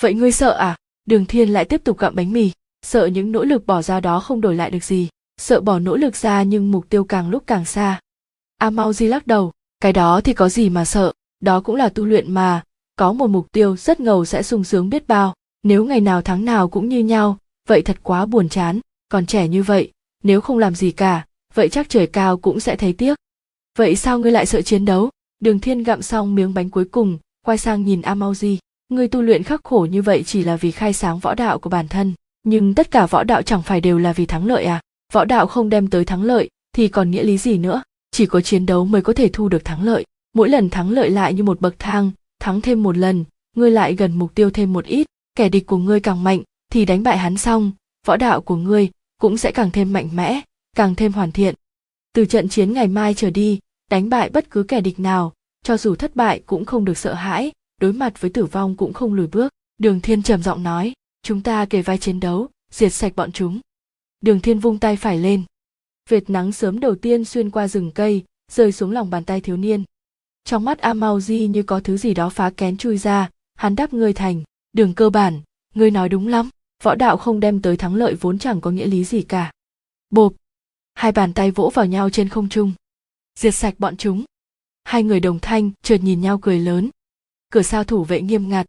Vậy ngươi sợ à? Đường thiên lại tiếp tục gặm bánh mì, sợ những nỗ lực bỏ ra đó không đổi lại được gì sợ bỏ nỗ lực ra nhưng mục tiêu càng lúc càng xa. A mau di lắc đầu, cái đó thì có gì mà sợ, đó cũng là tu luyện mà, có một mục tiêu rất ngầu sẽ sung sướng biết bao, nếu ngày nào tháng nào cũng như nhau, vậy thật quá buồn chán, còn trẻ như vậy, nếu không làm gì cả, vậy chắc trời cao cũng sẽ thấy tiếc. Vậy sao ngươi lại sợ chiến đấu? Đường thiên gặm xong miếng bánh cuối cùng, quay sang nhìn A Mau Di. ngươi tu luyện khắc khổ như vậy chỉ là vì khai sáng võ đạo của bản thân, nhưng tất cả võ đạo chẳng phải đều là vì thắng lợi à? Võ đạo không đem tới thắng lợi thì còn nghĩa lý gì nữa? Chỉ có chiến đấu mới có thể thu được thắng lợi. Mỗi lần thắng lợi lại như một bậc thang, thắng thêm một lần, ngươi lại gần mục tiêu thêm một ít. Kẻ địch của ngươi càng mạnh thì đánh bại hắn xong, võ đạo của ngươi cũng sẽ càng thêm mạnh mẽ, càng thêm hoàn thiện. Từ trận chiến ngày mai trở đi, đánh bại bất cứ kẻ địch nào, cho dù thất bại cũng không được sợ hãi, đối mặt với tử vong cũng không lùi bước. Đường thiên trầm giọng nói, chúng ta kề vai chiến đấu, diệt sạch bọn chúng đường thiên vung tay phải lên. Vệt nắng sớm đầu tiên xuyên qua rừng cây, rơi xuống lòng bàn tay thiếu niên. Trong mắt a mao di như có thứ gì đó phá kén chui ra, hắn đáp ngươi thành, đường cơ bản, ngươi nói đúng lắm, võ đạo không đem tới thắng lợi vốn chẳng có nghĩa lý gì cả. Bộp. Hai bàn tay vỗ vào nhau trên không trung. Diệt sạch bọn chúng. Hai người đồng thanh, chợt nhìn nhau cười lớn. Cửa sao thủ vệ nghiêm ngặt.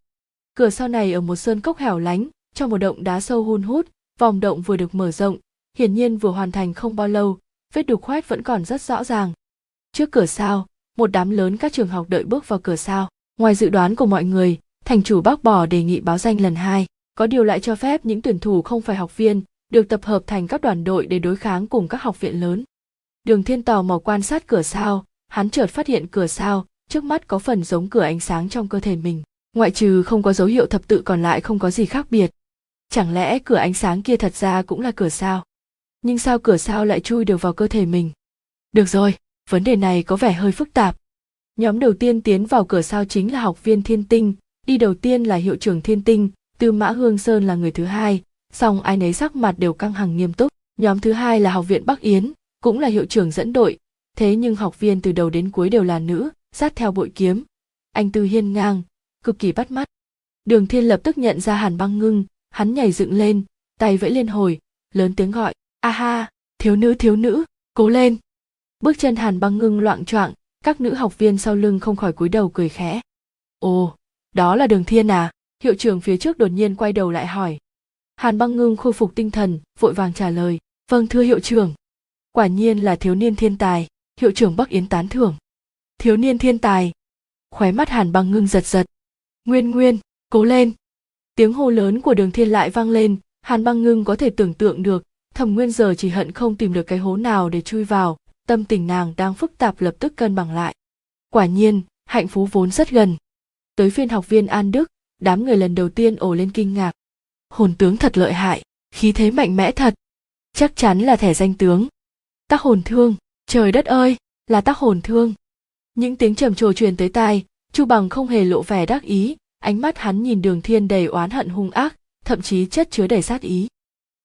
Cửa sau này ở một sơn cốc hẻo lánh, trong một động đá sâu hun hút, vòng động vừa được mở rộng hiển nhiên vừa hoàn thành không bao lâu, vết đục khoét vẫn còn rất rõ ràng. Trước cửa sao, một đám lớn các trường học đợi bước vào cửa sao. Ngoài dự đoán của mọi người, thành chủ bác bỏ đề nghị báo danh lần hai. Có điều lại cho phép những tuyển thủ không phải học viên, được tập hợp thành các đoàn đội để đối kháng cùng các học viện lớn. Đường thiên tò mò quan sát cửa sao, hắn chợt phát hiện cửa sao, trước mắt có phần giống cửa ánh sáng trong cơ thể mình. Ngoại trừ không có dấu hiệu thập tự còn lại không có gì khác biệt. Chẳng lẽ cửa ánh sáng kia thật ra cũng là cửa sao? Nhưng sao cửa sao lại chui được vào cơ thể mình? Được rồi, vấn đề này có vẻ hơi phức tạp. Nhóm đầu tiên tiến vào cửa sao chính là học viên thiên tinh, đi đầu tiên là hiệu trưởng thiên tinh, tư mã hương sơn là người thứ hai, song ai nấy sắc mặt đều căng hằng nghiêm túc. Nhóm thứ hai là học viện bắc yến, cũng là hiệu trưởng dẫn đội. Thế nhưng học viên từ đầu đến cuối đều là nữ, sát theo bội kiếm. Anh tư hiên ngang, cực kỳ bắt mắt. Đường thiên lập tức nhận ra hàn băng ngưng, hắn nhảy dựng lên, tay vẫy lên hồi, lớn tiếng gọi a ha thiếu nữ thiếu nữ, cố lên. Bước chân hàn băng ngưng loạn choạng, các nữ học viên sau lưng không khỏi cúi đầu cười khẽ. Ồ, đó là đường thiên à? Hiệu trưởng phía trước đột nhiên quay đầu lại hỏi. Hàn băng ngưng khôi phục tinh thần, vội vàng trả lời. Vâng thưa hiệu trưởng. Quả nhiên là thiếu niên thiên tài. Hiệu trưởng bắc yến tán thưởng. Thiếu niên thiên tài. Khóe mắt hàn băng ngưng giật giật. Nguyên nguyên, cố lên. Tiếng hô lớn của đường thiên lại vang lên. Hàn băng ngưng có thể tưởng tượng được thẩm nguyên giờ chỉ hận không tìm được cái hố nào để chui vào, tâm tình nàng đang phức tạp lập tức cân bằng lại. Quả nhiên, hạnh phúc vốn rất gần. Tới phiên học viên an đức, đám người lần đầu tiên ồ lên kinh ngạc. Hồn tướng thật lợi hại, khí thế mạnh mẽ thật. Chắc chắn là thẻ danh tướng. Tác hồn thương, trời đất ơi, là tác hồn thương. Những tiếng trầm trồ truyền tới tai, chu bằng không hề lộ vẻ đắc ý, ánh mắt hắn nhìn đường thiên đầy oán hận hung ác, thậm chí chất chứa đầy sát ý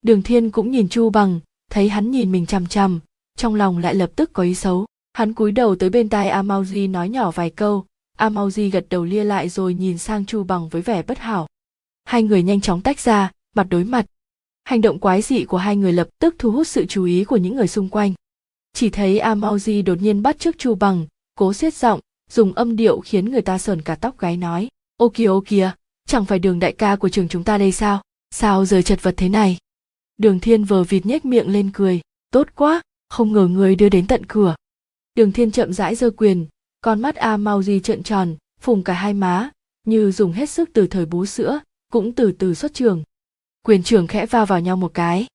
đường thiên cũng nhìn chu bằng, thấy hắn nhìn mình chằm chằm, trong lòng lại lập tức có ý xấu. Hắn cúi đầu tới bên tai amauji nói nhỏ vài câu. Amauji gật đầu lia lại rồi nhìn sang chu bằng với vẻ bất hảo. Hai người nhanh chóng tách ra, mặt đối mặt. Hành động quái dị của hai người lập tức thu hút sự chú ý của những người xung quanh. Chỉ thấy amauji đột nhiên bắt trước chu bằng, cố xiết giọng, dùng âm điệu khiến người ta sờn cả tóc gáy nói, ô kìa ô kìa, chẳng phải đường đại ca của trường chúng ta đây sao? Sao giờ chật vật thế này? Đường thiên vờ vịt nhếch miệng lên cười. Tốt quá, không ngờ người đưa đến tận cửa. Đường thiên chậm rãi giơ quyền, con mắt a mau di trợn tròn, phùng cả hai má, như dùng hết sức từ thời bú sữa, cũng từ từ xuất trường. Quyền trưởng khẽ va vào nhau một cái.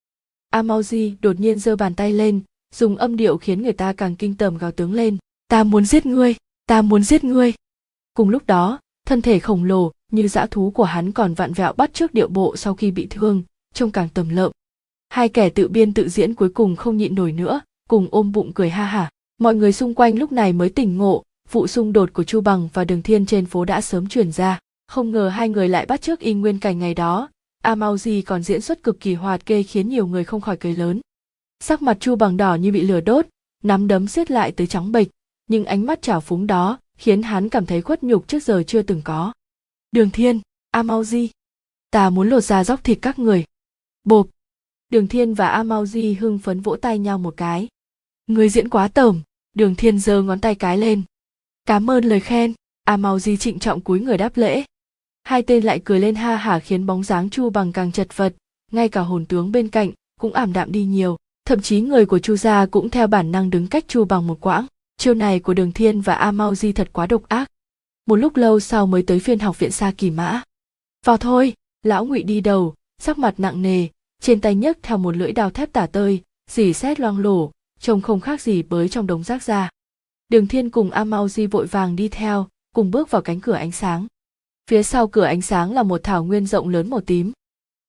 A mau di đột nhiên giơ bàn tay lên, dùng âm điệu khiến người ta càng kinh tởm gào tướng lên. Ta muốn giết ngươi, ta muốn giết ngươi. Cùng lúc đó, thân thể khổng lồ như dã thú của hắn còn vặn vẹo bắt trước điệu bộ sau khi bị thương, trông càng tầm lợm hai kẻ tự biên tự diễn cuối cùng không nhịn nổi nữa, cùng ôm bụng cười ha hả. Mọi người xung quanh lúc này mới tỉnh ngộ, vụ xung đột của chu bằng và đường thiên trên phố đã sớm truyền ra. Không ngờ hai người lại bắt trước y nguyên cảnh ngày đó. A mau di còn diễn xuất cực kỳ hoạt kê khiến nhiều người không khỏi cười lớn. Sắc mặt chu bằng đỏ như bị lửa đốt, nắm đấm siết lại tới trắng bệch, nhưng ánh mắt trào phúng đó khiến hắn cảm thấy khuất nhục trước giờ chưa từng có. Đường thiên, a mau di, ta muốn lột ra dóc thịt các người. Bộp đường thiên và Amauji hưng phấn vỗ tay nhau một cái. Người diễn quá tởm, đường thiên giơ ngón tay cái lên. Cảm ơn lời khen Amauji trịnh trọng cúi người đáp lễ. Hai tên lại cười lên ha hả khiến bóng dáng chu bằng càng chật vật, ngay cả hồn tướng bên cạnh cũng ảm đạm đi nhiều, thậm chí người của chu gia cũng theo bản năng đứng cách chu bằng một quãng. Chiêu này của đường thiên và a mau di thật quá độc ác. Một lúc lâu sau mới tới phiên học viện xa kỳ mã. Vào thôi, lão ngụy đi đầu, sắc mặt nặng nề trên tay nhấc theo một lưỡi đao thép tả tơi, dì xét loang lổ, trông không khác gì bới trong đống rác ra đường thiên cùng a mau di vội vàng đi theo, cùng bước vào cánh cửa ánh sáng. Phía sau cửa ánh sáng là một thảo nguyên rộng lớn màu tím.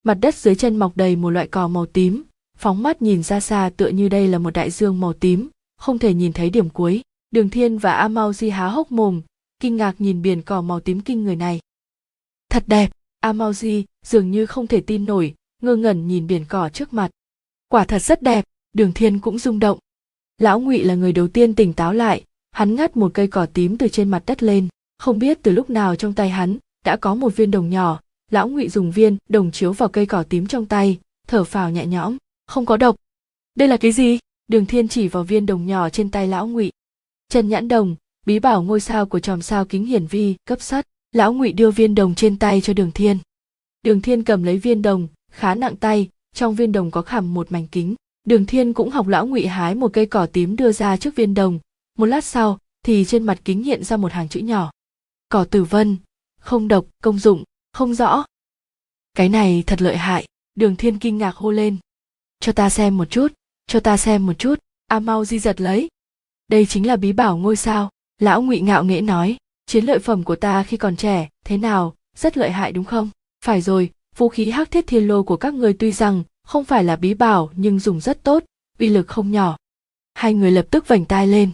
Mặt đất dưới chân mọc đầy một loại cỏ màu tím, phóng mắt nhìn ra xa tựa như đây là một đại dương màu tím, không thể nhìn thấy điểm cuối. Đường thiên và a mau di há hốc mồm, kinh ngạc nhìn biển cỏ màu tím kinh người này. Thật đẹp a mau di dường như không thể tin nổi ngơ ngẩn nhìn biển cỏ trước mặt. Quả thật rất đẹp, đường thiên cũng rung động. Lão ngụy là người đầu tiên tỉnh táo lại, hắn ngắt một cây cỏ tím từ trên mặt đất lên. Không biết từ lúc nào trong tay hắn, đã có một viên đồng nhỏ. Lão ngụy dùng viên, đồng chiếu vào cây cỏ tím trong tay, thở phào nhẹ nhõm. Không có độc. Đây là cái gì? Đường thiên chỉ vào viên đồng nhỏ trên tay lão ngụy. Trần nhãn đồng, bí bảo ngôi sao của chòm sao kính hiển vi, cấp sắt. Lão ngụy đưa viên đồng trên tay cho đường thiên. Đường thiên cầm lấy viên đồng khá nặng tay, trong viên đồng có khảm một mảnh kính. Đường thiên cũng học lão ngụy hái một cây cỏ tím đưa ra trước viên đồng. Một lát sau, thì trên mặt kính hiện ra một hàng chữ nhỏ. Cỏ tử vân, không độc, công dụng, không rõ. Cái này thật lợi hại, đường thiên kinh ngạc hô lên. Cho ta xem một chút, cho ta xem một chút, a mau di giật lấy. Đây chính là bí bảo ngôi sao, lão ngụy ngạo nghễ nói. Chiến lợi phẩm của ta khi còn trẻ, thế nào, rất lợi hại đúng không? Phải rồi vũ khí hắc thiết thiên lô của các người tuy rằng không phải là bí bảo nhưng dùng rất tốt, uy lực không nhỏ. Hai người lập tức vành tai lên.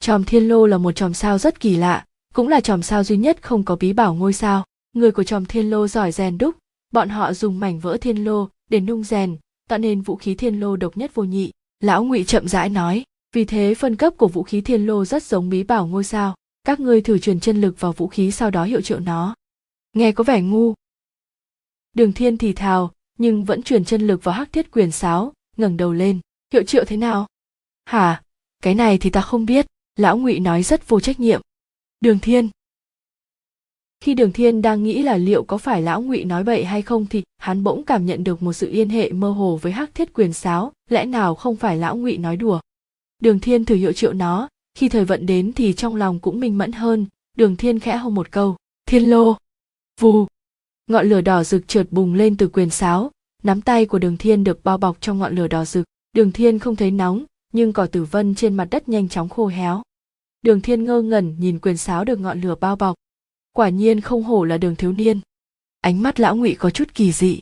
Chòm thiên lô là một chòm sao rất kỳ lạ, cũng là chòm sao duy nhất không có bí bảo ngôi sao. Người của chòm thiên lô giỏi rèn đúc, bọn họ dùng mảnh vỡ thiên lô để nung rèn, tạo nên vũ khí thiên lô độc nhất vô nhị. Lão ngụy chậm rãi nói, vì thế phân cấp của vũ khí thiên lô rất giống bí bảo ngôi sao. Các ngươi thử truyền chân lực vào vũ khí sau đó hiệu triệu nó. Nghe có vẻ ngu đường thiên thì thào, nhưng vẫn truyền chân lực vào hắc thiết quyền sáo, ngẩng đầu lên. Hiệu triệu thế nào? Hả? Cái này thì ta không biết. Lão ngụy nói rất vô trách nhiệm. Đường thiên. Khi đường thiên đang nghĩ là liệu có phải lão ngụy nói bậy hay không thì hắn bỗng cảm nhận được một sự yên hệ mơ hồ với hắc thiết quyền sáo. Lẽ nào không phải lão ngụy nói đùa? Đường thiên thử hiệu triệu nó. Khi thời vận đến thì trong lòng cũng minh mẫn hơn. Đường thiên khẽ hô một câu. Thiên lô. Vù ngọn lửa đỏ rực trượt bùng lên từ quyền sáo. Nắm tay của đường thiên được bao bọc trong ngọn lửa đỏ rực. Đường thiên không thấy nóng nhưng cỏ tử vân trên mặt đất nhanh chóng khô héo. Đường thiên ngơ ngẩn nhìn quyền sáo được ngọn lửa bao bọc. Quả nhiên không hổ là đường thiếu niên. Ánh mắt lão ngụy có chút kỳ dị.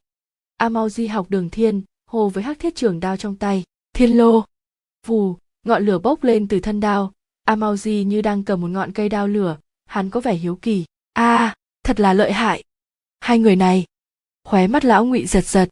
A mau di học đường thiên hồ với hắc thiết trường đao trong tay. Thiên lô. Vù ngọn lửa bốc lên từ thân đao. A mau di như đang cầm một ngọn cây đao lửa hắn có vẻ hiếu kỳ. A à, thật là lợi hại hai người này. Khóe mắt lão ngụy giật giật.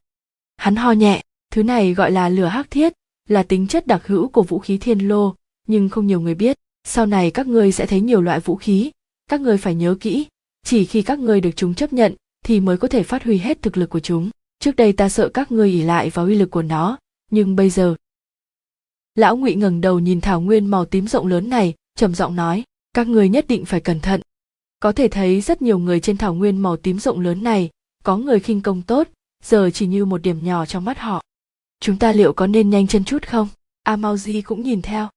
Hắn ho nhẹ, thứ này gọi là lửa hắc thiết, là tính chất đặc hữu của vũ khí thiên lô, nhưng không nhiều người biết. Sau này các ngươi sẽ thấy nhiều loại vũ khí, các ngươi phải nhớ kỹ, chỉ khi các ngươi được chúng chấp nhận, thì mới có thể phát huy hết thực lực của chúng. Trước đây ta sợ các ngươi ỉ lại vào uy lực của nó, nhưng bây giờ. Lão ngụy ngẩng đầu nhìn thảo nguyên màu tím rộng lớn này, trầm giọng nói, các ngươi nhất định phải cẩn thận có thể thấy rất nhiều người trên thảo nguyên màu tím rộng lớn này, có người khinh công tốt, giờ chỉ như một điểm nhỏ trong mắt họ. Chúng ta liệu có nên nhanh chân chút không? Amauji cũng nhìn theo.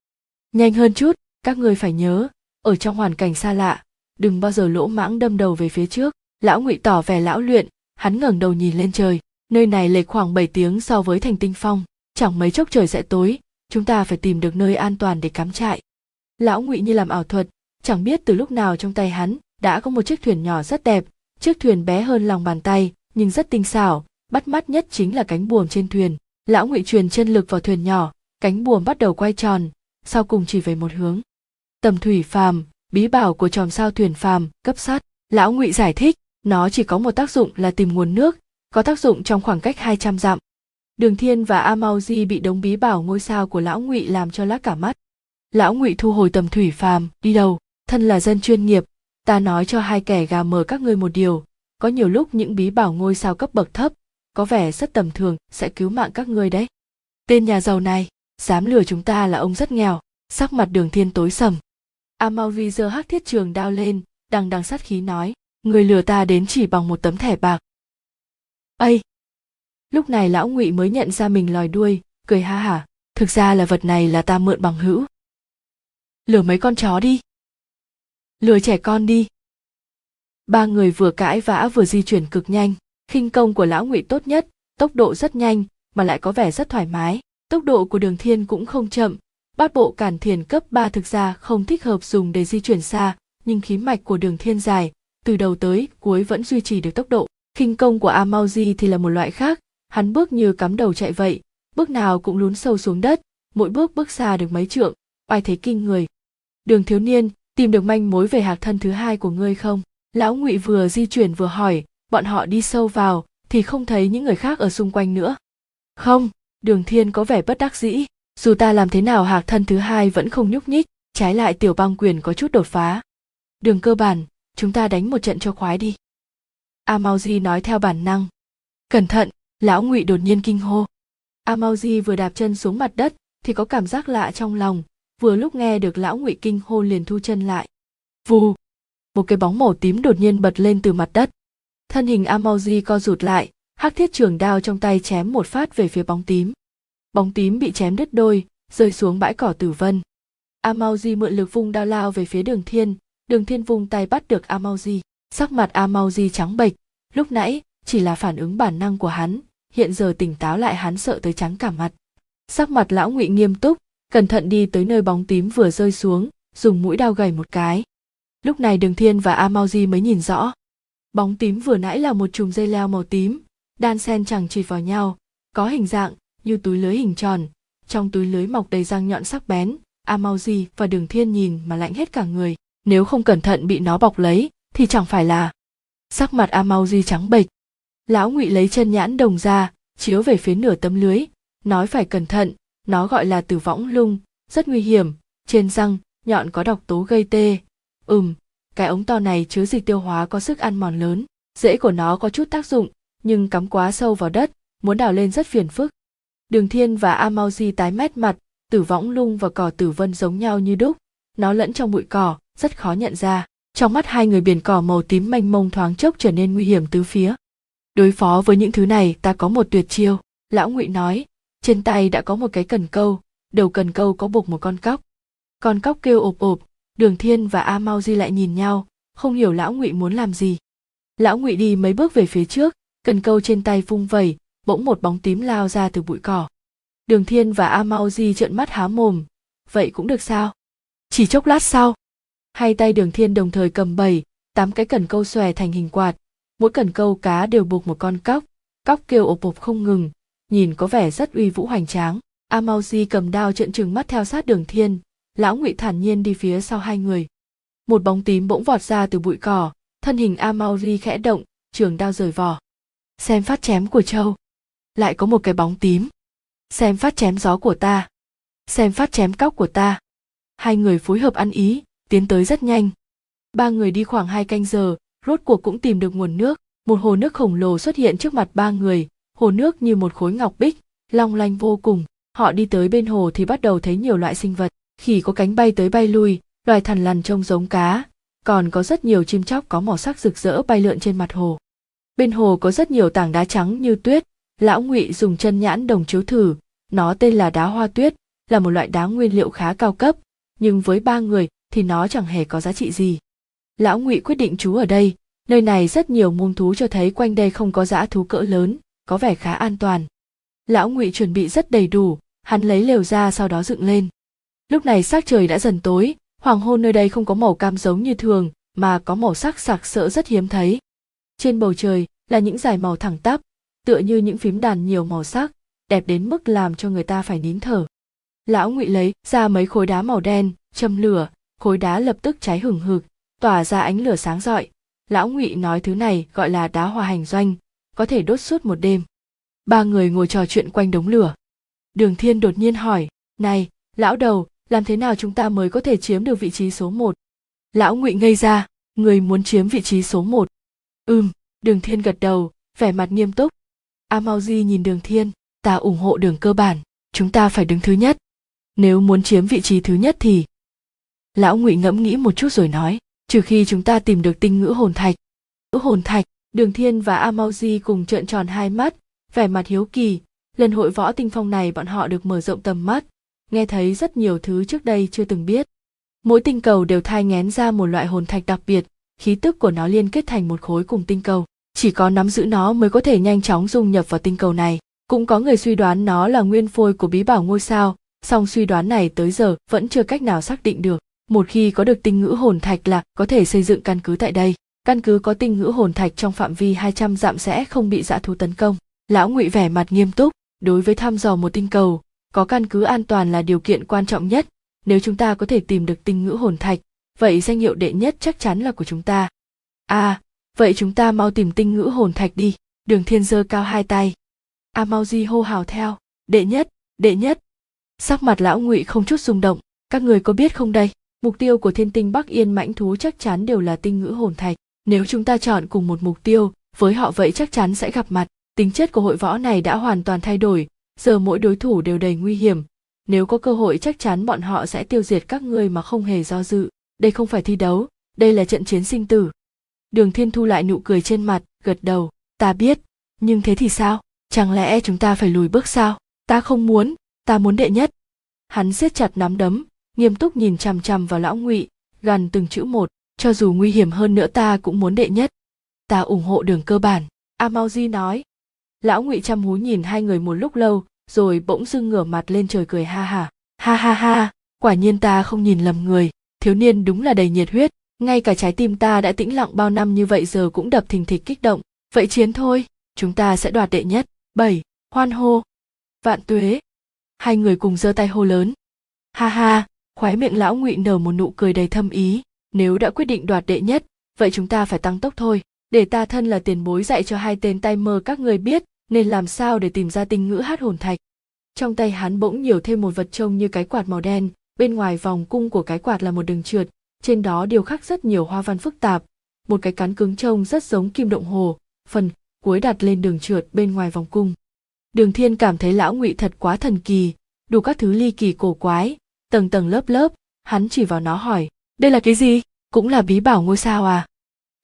Nhanh hơn chút, các ngươi phải nhớ, ở trong hoàn cảnh xa lạ, đừng bao giờ lỗ mãng đâm đầu về phía trước. Lão ngụy tỏ vẻ lão luyện, hắn ngẩng đầu nhìn lên trời, nơi này lệch khoảng 7 tiếng so với thành tinh phong, chẳng mấy chốc trời sẽ tối, chúng ta phải tìm được nơi an toàn để cắm trại. Lão ngụy như làm ảo thuật, chẳng biết từ lúc nào trong tay hắn đã có một chiếc thuyền nhỏ rất đẹp, chiếc thuyền bé hơn lòng bàn tay, nhưng rất tinh xảo, bắt mắt nhất chính là cánh buồm trên thuyền. Lão ngụy truyền chân lực vào thuyền nhỏ, cánh buồm bắt đầu quay tròn, sau cùng chỉ về một hướng. Tầm thủy phàm, bí bảo của chòm sao thuyền phàm, cấp sát. Lão ngụy giải thích, nó chỉ có một tác dụng là tìm nguồn nước, có tác dụng trong khoảng cách 200 dặm. Đường thiên và A Mau Di bị đống bí bảo ngôi sao của lão ngụy làm cho lác cả mắt. Lão ngụy thu hồi tầm thủy phàm, đi đâu? Thân là dân chuyên nghiệp ta nói cho hai kẻ gà mờ các ngươi một điều, có nhiều lúc những bí bảo ngôi sao cấp bậc thấp, có vẻ rất tầm thường, sẽ cứu mạng các ngươi đấy. Tên nhà giàu này, dám lừa chúng ta là ông rất nghèo, sắc mặt đường thiên tối sầm. Amaury giơ hắc thiết trường đao lên, đằng đằng sát khí nói, người lừa ta đến chỉ bằng một tấm thẻ bạc. Ây! Lúc này lão ngụy mới nhận ra mình lòi đuôi, cười ha hả, thực ra là vật này là ta mượn bằng hữu. Lừa mấy con chó đi lừa trẻ con đi. Ba người vừa cãi vã vừa di chuyển cực nhanh. Khinh công của lão ngụy tốt nhất, tốc độ rất nhanh, mà lại có vẻ rất thoải mái. Tốc độ của đường thiên cũng không chậm. Bát bộ cản thiền cấp 3 thực ra không thích hợp dùng để di chuyển xa, nhưng khí mạch của đường thiên dài, từ đầu tới cuối vẫn duy trì được tốc độ. Khinh công của Amauji thì là một loại khác. Hắn bước như cắm đầu chạy vậy, bước nào cũng lún sâu xuống đất, mỗi bước bước xa được mấy trượng. Oai thấy kinh người. Đường thiếu niên tìm được manh mối về hạc thân thứ hai của ngươi không? Lão ngụy vừa di chuyển vừa hỏi, bọn họ đi sâu vào, thì không thấy những người khác ở xung quanh nữa. Không, đường thiên có vẻ bất đắc dĩ. Dù ta làm thế nào hạc thân thứ hai vẫn không nhúc nhích, trái lại tiểu băng quyền có chút đột phá. Đường cơ bản, chúng ta đánh một trận cho khoái đi. Amauji nói theo bản năng. Cẩn thận, lão ngụy đột nhiên kinh hô. Amauji vừa đạp chân xuống mặt đất, thì có cảm giác lạ trong lòng vừa lúc nghe được lão ngụy kinh hô liền thu chân lại. Vù! Một cái bóng màu tím đột nhiên bật lên từ mặt đất. Thân hình amauji co rụt lại, hắc thiết trường đao trong tay chém một phát về phía bóng tím. Bóng tím bị chém đứt đôi, rơi xuống bãi cỏ tử vân. Amauji mượn lực vung đao lao về phía đường thiên đường thiên vung tay bắt được amauji sắc mặt amauji trắng bệch, lúc nãy chỉ là phản ứng bản năng của hắn, hiện giờ tỉnh táo lại hắn sợ tới trắng cả mặt. Sắc mặt lão ngụy nghiêm túc cẩn thận đi tới nơi bóng tím vừa rơi xuống, dùng mũi đao gầy một cái. Lúc này đường thiên và a mau di mới nhìn rõ. Bóng tím vừa nãy là một chùm dây leo màu tím, đan sen chẳng chịt vào nhau, có hình dạng như túi lưới hình tròn. Trong túi lưới mọc đầy răng nhọn sắc bén a mau di và đường thiên nhìn mà lạnh hết cả người. Nếu không cẩn thận bị nó bọc lấy, thì chẳng phải là sắc mặt a mau di trắng bệch. Lão ngụy lấy chân nhãn đồng ra, chiếu về phía nửa tấm lưới, nói phải cẩn thận nó gọi là tử võng lung, rất nguy hiểm. Trên răng, nhọn có độc tố gây tê. Ừm, cái ống to này chứa dịch tiêu hóa có sức ăn mòn lớn. Rễ của nó có chút tác dụng, nhưng cắm quá sâu vào đất, muốn đào lên rất phiền phức. Đường thiên và amauji tái mét mặt, tử võng lung và cỏ tử vân giống nhau như đúc. Nó lẫn trong bụi cỏ, rất khó nhận ra. Trong mắt hai người biển cỏ màu tím mênh mông thoáng chốc trở nên nguy hiểm tứ phía. Đối phó với những thứ này, ta có một tuyệt chiêu. Lão ngụy nói trên tay đã có một cái cần câu, đầu cần câu có buộc một con cóc. Con cóc kêu ộp ộp đường thiên và a mau di lại nhìn nhau, không hiểu lão ngụy muốn làm gì. Lão ngụy đi mấy bước về phía trước, cần câu trên tay vung vẩy, bỗng một bóng tím lao ra từ bụi cỏ. Đường thiên và a mau di trợn mắt há mồm, vậy cũng được sao? Chỉ chốc lát sau. Hai tay đường thiên đồng thời cầm bảy tám cái cần câu xòe thành hình quạt. Mỗi cần câu cá đều buộc một con cóc cóc kêu ộp ộp không ngừng nhìn có vẻ rất uy vũ hoành tráng. Amauji cầm đao trợn trừng mắt theo sát đường thiên. Lão ngụy thản nhiên đi phía sau hai người. Một bóng tím bỗng vọt ra từ bụi cỏ. Thân hình amauji khẽ động, trường đao rời vỏ. Xem phát chém của châu. Lại có một cái bóng tím. Xem phát chém gió của ta. Xem phát chém cóc của ta. Hai người phối hợp ăn ý, tiến tới rất nhanh. Ba người đi khoảng hai canh giờ, rốt cuộc cũng tìm được nguồn nước. Một hồ nước khổng lồ xuất hiện trước mặt ba người hồ nước như một khối ngọc bích, long lanh vô cùng. Họ đi tới bên hồ thì bắt đầu thấy nhiều loại sinh vật. Khỉ có cánh bay tới bay lui, loài thằn lằn trông giống cá. Còn có rất nhiều chim chóc có màu sắc rực rỡ bay lượn trên mặt hồ. Bên hồ có rất nhiều tảng đá trắng như tuyết. Lão ngụy dùng chân nhãn đồng chiếu thử. Nó tên là đá hoa tuyết, là một loại đá nguyên liệu khá cao cấp. Nhưng với ba người thì nó chẳng hề có giá trị gì. Lão ngụy quyết định trú ở đây. Nơi này rất nhiều muông thú cho thấy quanh đây không có dã thú cỡ lớn có vẻ khá an toàn. Lão ngụy chuẩn bị rất đầy đủ, hắn lấy lều ra sau đó dựng lên. Lúc này sắc trời đã dần tối, hoàng hôn nơi đây không có màu cam giống như thường, mà có màu sắc sặc sỡ rất hiếm thấy. Trên bầu trời là những dải màu thẳng tắp, tựa như những phím đàn nhiều màu sắc, đẹp đến mức làm cho người ta phải nín thở. Lão ngụy lấy ra mấy khối đá màu đen, châm lửa, khối đá lập tức cháy hừng hực, tỏa ra ánh lửa sáng rọi. Lão ngụy nói thứ này gọi là đá hòa hành doanh có thể đốt suốt một đêm. Ba người ngồi trò chuyện quanh đống lửa. Đường thiên đột nhiên hỏi, này, lão đầu, làm thế nào chúng ta mới có thể chiếm được vị trí số một? Lão ngụy ngây ra, người muốn chiếm vị trí số một. Ừm. Đường thiên gật đầu, vẻ mặt nghiêm túc. A mau di nhìn đường thiên, ta ủng hộ đường cơ bản, chúng ta phải đứng thứ nhất. Nếu muốn chiếm vị trí thứ nhất thì lão ngụy ngẫm nghĩ một chút rồi nói, trừ khi chúng ta tìm được tinh ngữ hồn thạch. Ngữ hồn thạch đường thiên và a cùng trợn tròn hai mắt, vẻ mặt hiếu kỳ. Lần hội võ tinh phong này bọn họ được mở rộng tầm mắt. Nghe thấy rất nhiều thứ trước đây chưa từng biết. Mỗi tinh cầu đều thai ngén ra một loại hồn thạch đặc biệt. Khí tức của nó liên kết thành một khối cùng tinh cầu. Chỉ có nắm giữ nó mới có thể nhanh chóng dung nhập vào tinh cầu này. Cũng có người suy đoán nó là nguyên phôi của bí bảo ngôi sao. Song suy đoán này tới giờ vẫn chưa cách nào xác định được. Một khi có được tinh ngữ hồn thạch là có thể xây dựng căn cứ tại đây căn cứ có tinh ngữ hồn thạch trong phạm vi 200 dặm sẽ không bị dã thú tấn công. Lão ngụy vẻ mặt nghiêm túc, đối với thăm dò một tinh cầu, có căn cứ an toàn là điều kiện quan trọng nhất. Nếu chúng ta có thể tìm được tinh ngữ hồn thạch, vậy danh hiệu đệ nhất chắc chắn là của chúng ta. À vậy chúng ta mau tìm tinh ngữ hồn thạch đi, đường thiên giơ cao hai tay. A mau di hô hào theo, đệ nhất đệ nhất. Sắc mặt lão ngụy không chút rung động, các người có biết không đây? Mục tiêu của thiên tinh bắc yên mãnh thú chắc chắn đều là tinh ngữ hồn thạch nếu chúng ta chọn cùng một mục tiêu, với họ vậy chắc chắn sẽ gặp mặt. Tính chất của hội võ này đã hoàn toàn thay đổi. Giờ mỗi đối thủ đều đầy nguy hiểm. Nếu có cơ hội chắc chắn bọn họ sẽ tiêu diệt các ngươi mà không hề do dự. Đây không phải thi đấu, đây là trận chiến sinh tử. Đường thiên thu lại nụ cười trên mặt, gật đầu. Ta biết, nhưng thế thì sao? Chẳng lẽ chúng ta phải lùi bước sao? Ta không muốn, ta muốn đệ nhất. Hắn siết chặt nắm đấm, nghiêm túc nhìn chằm chằm vào lão ngụy gần từng chữ một cho dù nguy hiểm hơn nữa ta cũng muốn đệ nhất. Ta ủng hộ đường cơ bản, amauji nói. Lão ngụy chăm hú nhìn hai người một lúc lâu, rồi bỗng dưng ngửa mặt lên trời cười ha ha. Ha ha ha, quả nhiên ta không nhìn lầm người. Thiếu niên đúng là đầy nhiệt huyết, ngay cả trái tim ta đã tĩnh lặng bao năm như vậy giờ cũng đập thình thịch kích động. Vậy chiến thôi, chúng ta sẽ đoạt đệ nhất. Bảy, hoan hô. Vạn tuế. Hai người cùng giơ tay hô lớn. Ha ha, khóe miệng lão ngụy nở một nụ cười đầy thâm ý nếu đã quyết định đoạt đệ nhất, vậy chúng ta phải tăng tốc thôi. Để ta thân là tiền bối dạy cho hai tên tay mơ các người biết, nên làm sao để tìm ra tinh ngữ hát hồn thạch? Trong tay hắn bỗng nhiều thêm một vật trông như cái quạt màu đen, bên ngoài vòng cung của cái quạt là một đường trượt, trên đó điều khắc rất nhiều hoa văn phức tạp. Một cái cán cứng trông rất giống kim động hồ, phần cuối đặt lên đường trượt bên ngoài vòng cung. Đường thiên cảm thấy lão ngụy thật quá thần kỳ, đủ các thứ ly kỳ cổ quái. Tầng tầng lớp lớp, hắn chỉ vào nó hỏi đây là cái gì? Cũng là bí bảo ngôi sao à?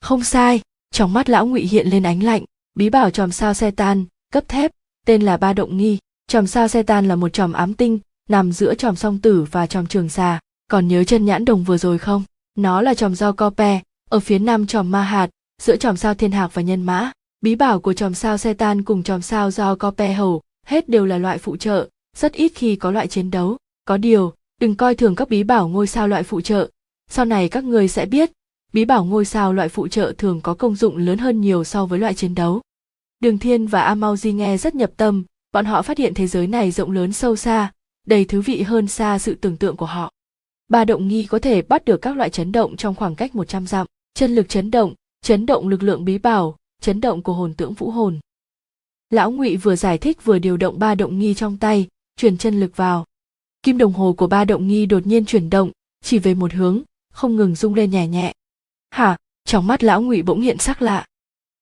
Không sai, trong mắt lão ngụy hiện lên ánh lạnh. Bí bảo chòm sao xe tan, cấp thép, tên là ba động nghi. Chòm sao xe tan là một chòm ám tinh, nằm giữa chòm song tử và chòm trường xà. Còn nhớ chân nhãn đồng vừa rồi không? Nó là chòm do cope ở phía nam chòm ma hạt, giữa chòm sao thiên hạc và nhân mã. Bí bảo của chòm sao xe tan cùng chòm sao do cope hầu, hết đều là loại phụ trợ, rất ít khi có loại chiến đấu. Có điều, đừng coi thường các bí bảo ngôi sao loại phụ trợ sau này các người sẽ biết, bí bảo ngôi sao loại phụ trợ thường có công dụng lớn hơn nhiều so với loại chiến đấu. Đường thiên và a di nghe rất nhập tâm, bọn họ phát hiện thế giới này rộng lớn sâu xa, đầy thú vị hơn xa sự tưởng tượng của họ. Ba động nghi có thể bắt được các loại chấn động trong khoảng cách 100 dặm. Chân lực chấn động chấn động lực lượng bí bảo, chấn động của hồn tưởng vũ hồn. Lão ngụy vừa giải thích vừa điều động ba động nghi trong tay truyền chân lực vào. Kim đồng hồ của ba động nghi đột nhiên chuyển động, chỉ về một hướng không ngừng rung lên nhẹ nhẹ. Hả? Trong mắt lão ngụy bỗng hiện sắc lạ.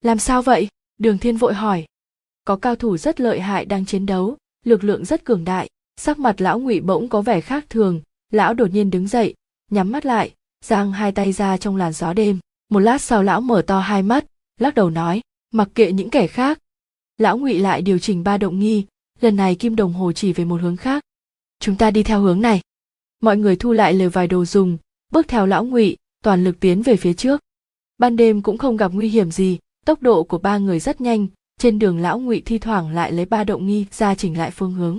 Làm sao vậy? Đường thiên vội hỏi. Có cao thủ rất lợi hại đang chiến đấu, lực lượng rất cường đại, sắc mặt lão ngụy bỗng có vẻ khác thường. Lão đột nhiên đứng dậy, nhắm mắt lại, giang hai tay ra trong làn gió đêm. Một lát sau lão mở to hai mắt, lắc đầu nói, mặc kệ những kẻ khác. Lão ngụy lại điều chỉnh ba động nghi, lần này kim đồng hồ chỉ về một hướng khác. Chúng ta đi theo hướng này. Mọi người thu lại lều vài đồ dùng bước theo lão ngụy, toàn lực tiến về phía trước. Ban đêm cũng không gặp nguy hiểm gì, tốc độ của ba người rất nhanh, trên đường lão ngụy thi thoảng lại lấy ba động nghi ra chỉnh lại phương hướng.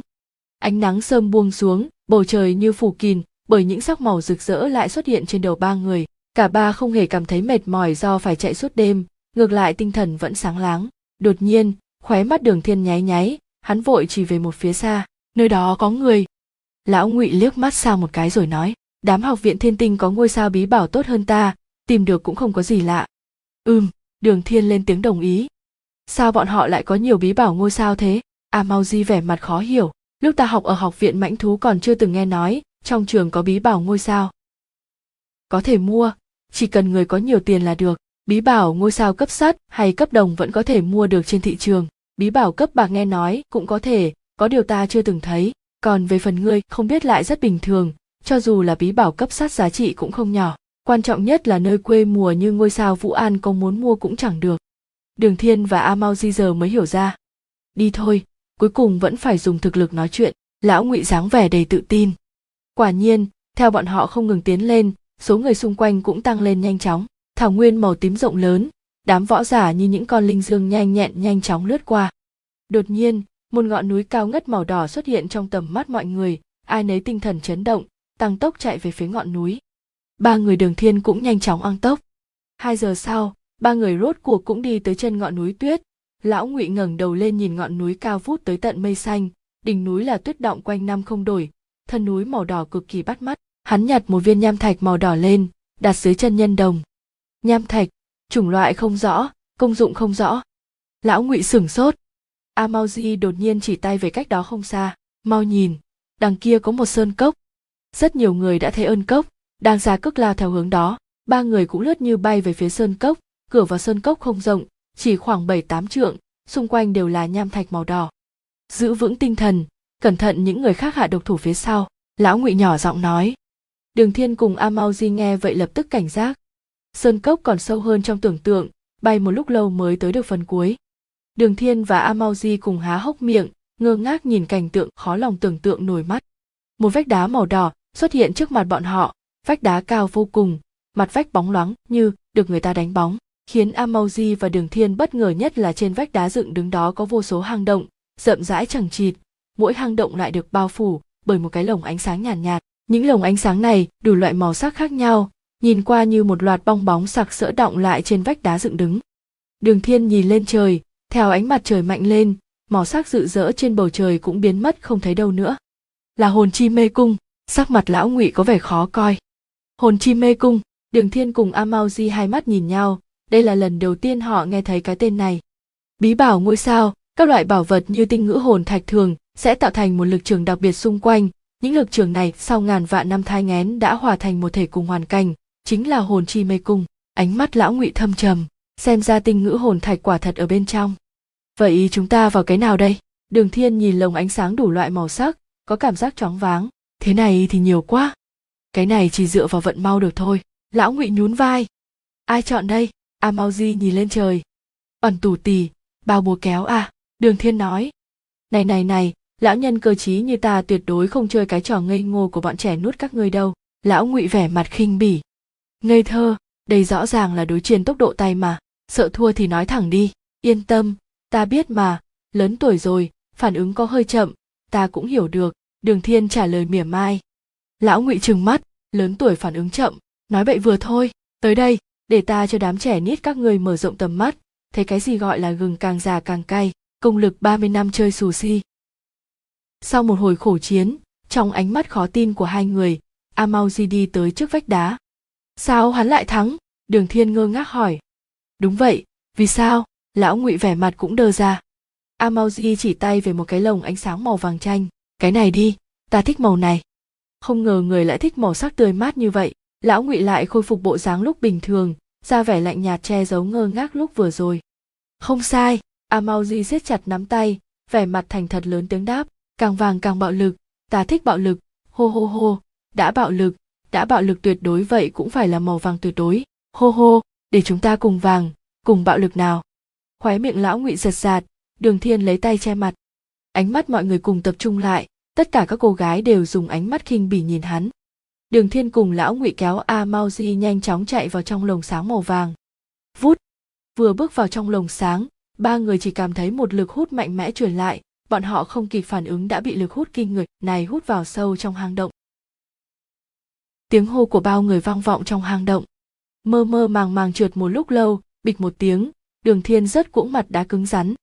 Ánh nắng sơm buông xuống, bầu trời như phủ kín, bởi những sắc màu rực rỡ lại xuất hiện trên đầu ba người. Cả ba không hề cảm thấy mệt mỏi do phải chạy suốt đêm, ngược lại tinh thần vẫn sáng láng. Đột nhiên, khóe mắt đường thiên nháy nháy, hắn vội chỉ về một phía xa, nơi đó có người. Lão ngụy liếc mắt sang một cái rồi nói đám học viện thiên tinh có ngôi sao bí bảo tốt hơn ta, tìm được cũng không có gì lạ. Ừm, đường thiên lên tiếng đồng ý. Sao bọn họ lại có nhiều bí bảo ngôi sao thế? A mau di vẻ mặt khó hiểu. Lúc ta học ở học viện mãnh thú còn chưa từng nghe nói, trong trường có bí bảo ngôi sao. Có thể mua, chỉ cần người có nhiều tiền là được. Bí bảo ngôi sao cấp sắt hay cấp đồng vẫn có thể mua được trên thị trường. Bí bảo cấp bạc nghe nói cũng có thể, có điều ta chưa từng thấy. Còn về phần ngươi, không biết lại rất bình thường cho dù là bí bảo cấp sát giá trị cũng không nhỏ. Quan trọng nhất là nơi quê mùa như ngôi sao vũ an có muốn mua cũng chẳng được. Đường thiên và a mau di giờ mới hiểu ra. Đi thôi, cuối cùng vẫn phải dùng thực lực nói chuyện, lão ngụy dáng vẻ đầy tự tin. Quả nhiên, theo bọn họ không ngừng tiến lên, số người xung quanh cũng tăng lên nhanh chóng. Thảo nguyên màu tím rộng lớn, đám võ giả như những con linh dương nhanh nhẹn nhanh chóng lướt qua. Đột nhiên, một ngọn núi cao ngất màu đỏ xuất hiện trong tầm mắt mọi người, ai nấy tinh thần chấn động tăng tốc chạy về phía ngọn núi. Ba người đường thiên cũng nhanh chóng ăn tốc. Hai giờ sau, ba người rốt cuộc cũng đi tới chân ngọn núi tuyết. Lão ngụy ngẩng đầu lên nhìn ngọn núi cao vút tới tận mây xanh. Đỉnh núi là tuyết động quanh năm không đổi. Thân núi màu đỏ cực kỳ bắt mắt. Hắn nhặt một viên nham thạch màu đỏ lên, đặt dưới chân nhân đồng. Nham thạch, chủng loại không rõ, công dụng không rõ. Lão ngụy sửng sốt. A mau di đột nhiên chỉ tay về cách đó không xa. Mau nhìn, đằng kia có một sơn cốc rất nhiều người đã thấy ơn cốc, đang ra cước lao theo hướng đó. Ba người cũng lướt như bay về phía sơn cốc, cửa vào sơn cốc không rộng, chỉ khoảng bảy tám trượng, xung quanh đều là nham thạch màu đỏ. Giữ vững tinh thần, cẩn thận những người khác hạ độc thủ phía sau, lão ngụy nhỏ giọng nói. Đường thiên cùng a mau di nghe vậy lập tức cảnh giác. Sơn cốc còn sâu hơn trong tưởng tượng, bay một lúc lâu mới tới được phần cuối. Đường thiên và a mau di cùng há hốc miệng, ngơ ngác nhìn cảnh tượng khó lòng tưởng tượng nổi mắt. Một vách đá màu đỏ xuất hiện trước mặt bọn họ vách đá cao vô cùng mặt vách bóng loáng như được người ta đánh bóng khiến Amauji và Đường Thiên bất ngờ nhất là trên vách đá dựng đứng đó có vô số hang động, rậm rãi chẳng chịt, mỗi hang động lại được bao phủ bởi một cái lồng ánh sáng nhàn nhạt, nhạt. Những lồng ánh sáng này đủ loại màu sắc khác nhau, nhìn qua như một loạt bong bóng sặc sỡ động lại trên vách đá dựng đứng. Đường Thiên nhìn lên trời, theo ánh mặt trời mạnh lên, màu sắc rực rỡ trên bầu trời cũng biến mất không thấy đâu nữa. Là hồn chi mê cung, sắc mặt lão ngụy có vẻ khó coi. Hồn chi mê cung, Đường Thiên cùng Amauji hai mắt nhìn nhau, đây là lần đầu tiên họ nghe thấy cái tên này. Bí bảo ngôi sao, các loại bảo vật như tinh ngữ hồn thạch thường sẽ tạo thành một lực trường đặc biệt xung quanh. Những lực trường này sau ngàn vạn năm thai ngén đã hòa thành một thể cùng hoàn cảnh, chính là hồn chi mê cung. Ánh mắt lão ngụy thâm trầm, xem ra tinh ngữ hồn thạch quả thật ở bên trong. Vậy chúng ta vào cái nào đây? Đường Thiên nhìn lồng ánh sáng đủ loại màu sắc, có cảm giác choáng váng. Thế này thì nhiều quá. Cái này chỉ dựa vào vận mau được thôi. Lão ngụy nhún vai. Ai chọn đây? a mau di nhìn lên trời. Ẩn tủ tì, bao búa kéo à, đường thiên nói. Này này này, lão nhân cơ trí như ta tuyệt đối không chơi cái trò ngây ngô của bọn trẻ nuốt các ngươi đâu. Lão ngụy vẻ mặt khinh bỉ. Ngây thơ, đây rõ ràng là đối chiến tốc độ tay mà, sợ thua thì nói thẳng đi, yên tâm, ta biết mà, lớn tuổi rồi, phản ứng có hơi chậm, ta cũng hiểu được, đường thiên trả lời mỉa mai. Lão ngụy trừng mắt, lớn tuổi phản ứng chậm, nói bậy vừa thôi, tới đây, để ta cho đám trẻ nít các người mở rộng tầm mắt, thấy cái gì gọi là gừng càng già càng cay, công lực 30 năm chơi xù si. Sau một hồi khổ chiến, trong ánh mắt khó tin của hai người, Amauji đi tới trước vách đá. Sao hắn lại thắng? Đường Thiên ngơ ngác hỏi. Đúng vậy, vì sao? Lão Ngụy vẻ mặt cũng đơ ra. Amauji chỉ tay về một cái lồng ánh sáng màu vàng chanh. Cái này đi, ta thích màu này. Không ngờ người lại thích màu sắc tươi mát như vậy. Lão ngụy lại khôi phục bộ dáng lúc bình thường ra vẻ lạnh nhạt che giấu ngơ ngác lúc vừa rồi. Không sai a mau di siết chặt nắm tay vẻ mặt thành thật lớn tiếng đáp. Càng vàng càng bạo lực ta thích bạo lực. Hô hô hô đã bạo lực đã bạo lực tuyệt đối vậy cũng phải là màu vàng tuyệt đối. Hô hô để chúng ta cùng vàng cùng bạo lực nào. Khóe miệng lão ngụy giật giạt đường thiên lấy tay che mặt ánh mắt mọi người cùng tập trung lại, tất cả các cô gái đều dùng ánh mắt khinh bỉ nhìn hắn. Đường thiên cùng lão ngụy kéo a mau di nhanh chóng chạy vào trong lồng sáng màu vàng. Vút! Vừa bước vào trong lồng sáng, ba người chỉ cảm thấy một lực hút mạnh mẽ truyền lại, bọn họ không kịp phản ứng đã bị lực hút kinh người, này hút vào sâu trong hang động. Tiếng hô của bao người vang vọng trong hang động. Mơ mơ màng màng trượt một lúc lâu, bịch một tiếng, đường thiên rất cuỗng mặt đá cứng rắn.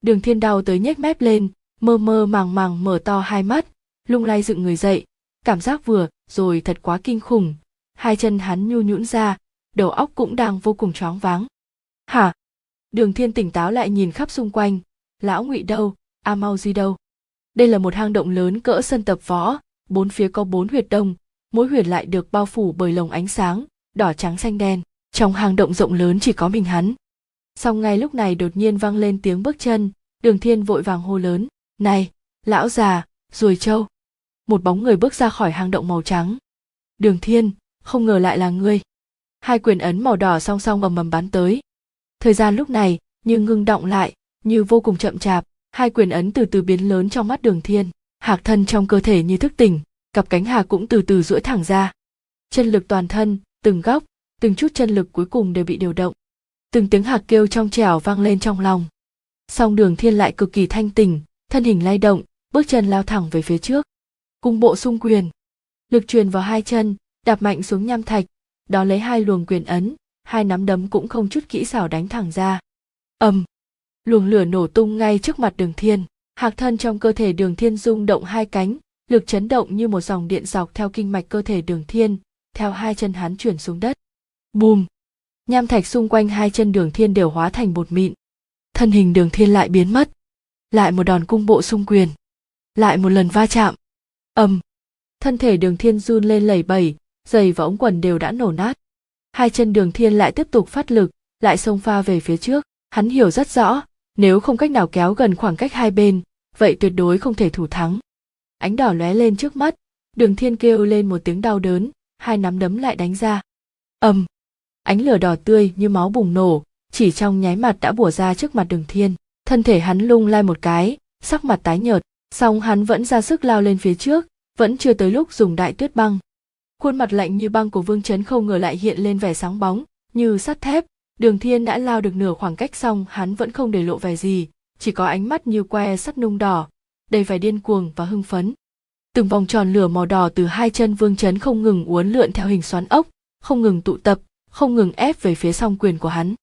Đường thiên đau tới nhếch mép lên mơ mơ màng màng mở to hai mắt, lung lay dựng người dậy. Cảm giác vừa, rồi thật quá kinh khủng. Hai chân hắn nhu nhũn ra, đầu óc cũng đang vô cùng choáng váng. Hả? Đường thiên tỉnh táo lại nhìn khắp xung quanh. Lão ngụy đâu? A mau di đâu? Đây là một hang động lớn cỡ sân tập võ, bốn phía có bốn huyệt đông. Mỗi huyệt lại được bao phủ bởi lồng ánh sáng, đỏ trắng xanh đen. Trong hang động rộng lớn chỉ có mình hắn. Song ngay lúc này đột nhiên vang lên tiếng bước chân. Đường thiên vội vàng hô lớn này, lão già ruồi trâu. Một bóng người bước ra khỏi hang động màu trắng. Đường thiên, không ngờ lại là ngươi. Hai quyền ấn màu đỏ song song ầm ầm bắn tới. Thời gian lúc này, như ngưng động lại, như vô cùng chậm chạp, hai quyền ấn từ từ biến lớn trong mắt đường thiên. Hạc thân trong cơ thể như thức tỉnh, cặp cánh hà cũng từ từ duỗi thẳng ra. Chân lực toàn thân, từng góc, từng chút chân lực cuối cùng đều bị điều động. Từng tiếng hạc kêu trong trẻo vang lên trong lòng. Song đường thiên lại cực kỳ thanh tỉnh thân hình lay động, bước chân lao thẳng về phía trước. Cung bộ xung quyền. Lực truyền vào hai chân, đạp mạnh xuống nham thạch, đó lấy hai luồng quyền ấn, hai nắm đấm cũng không chút kỹ xảo đánh thẳng ra. Ầm. Luồng lửa nổ tung ngay trước mặt đường thiên. Hạc thân trong cơ thể đường thiên rung động hai cánh, lực chấn động như một dòng điện dọc theo kinh mạch cơ thể đường thiên, theo hai chân hắn chuyển xuống đất. Bùm. Nham thạch xung quanh hai chân đường thiên đều hóa thành bột mịn. Thân hình đường thiên lại biến mất lại một đòn cung bộ xung quyền, lại một lần va chạm. Ầm. Thân thể đường thiên run lên lẩy bẩy, giày và ống quần đều đã nổ nát. Hai chân đường thiên lại tiếp tục phát lực, lại xông pha về phía trước. Hắn hiểu rất rõ, nếu không cách nào kéo gần khoảng cách hai bên, vậy tuyệt đối không thể thủ thắng. Ánh đỏ lóe lên trước mắt, đường thiên kêu lên một tiếng đau đớn, hai nắm đấm lại đánh ra. Ầm. Ánh lửa đỏ tươi như máu bùng nổ, chỉ trong nháy mặt đã bủa ra trước mặt đường thiên thân thể hắn lung lay một cái, sắc mặt tái nhợt, song hắn vẫn ra sức lao lên phía trước, vẫn chưa tới lúc dùng đại tuyết băng. Khuôn mặt lạnh như băng của vương chấn không ngờ lại hiện lên vẻ sáng bóng, như sắt thép. Đường thiên đã lao được nửa khoảng cách xong, hắn vẫn không để lộ vẻ gì, chỉ có ánh mắt như que sắt nung đỏ, đầy vẻ điên cuồng và hưng phấn. Từng vòng tròn lửa màu đỏ từ hai chân vương chấn không ngừng uốn lượn theo hình xoắn ốc, không ngừng tụ tập, không ngừng ép về phía song quyền của hắn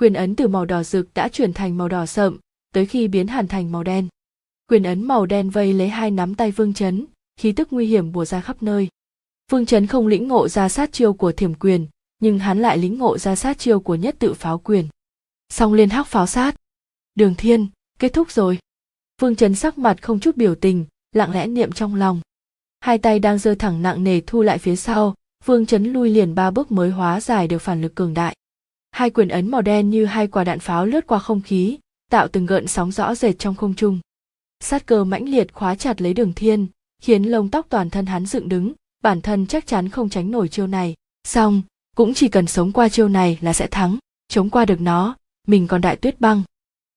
quyền ấn từ màu đỏ rực đã chuyển thành màu đỏ sậm, tới khi biến hẳn thành màu đen. Quyền ấn màu đen vây lấy hai nắm tay vương chấn, khí tức nguy hiểm bùa ra khắp nơi. Vương chấn không lĩnh ngộ ra sát chiêu của thiểm quyền, nhưng hắn lại lĩnh ngộ ra sát chiêu của nhất tự pháo quyền. Song liên hắc pháo sát. Đường thiên, kết thúc rồi. Vương chấn sắc mặt không chút biểu tình, lặng lẽ niệm trong lòng. Hai tay đang giơ thẳng nặng nề thu lại phía sau, vương chấn lui liền ba bước mới hóa giải được phản lực cường đại hai quyền ấn màu đen như hai quả đạn pháo lướt qua không khí, tạo từng gợn sóng rõ rệt trong không trung. Sát cơ mãnh liệt khóa chặt lấy đường thiên, khiến lông tóc toàn thân hắn dựng đứng, bản thân chắc chắn không tránh nổi chiêu này. Xong, cũng chỉ cần sống qua chiêu này là sẽ thắng, chống qua được nó, mình còn đại tuyết băng.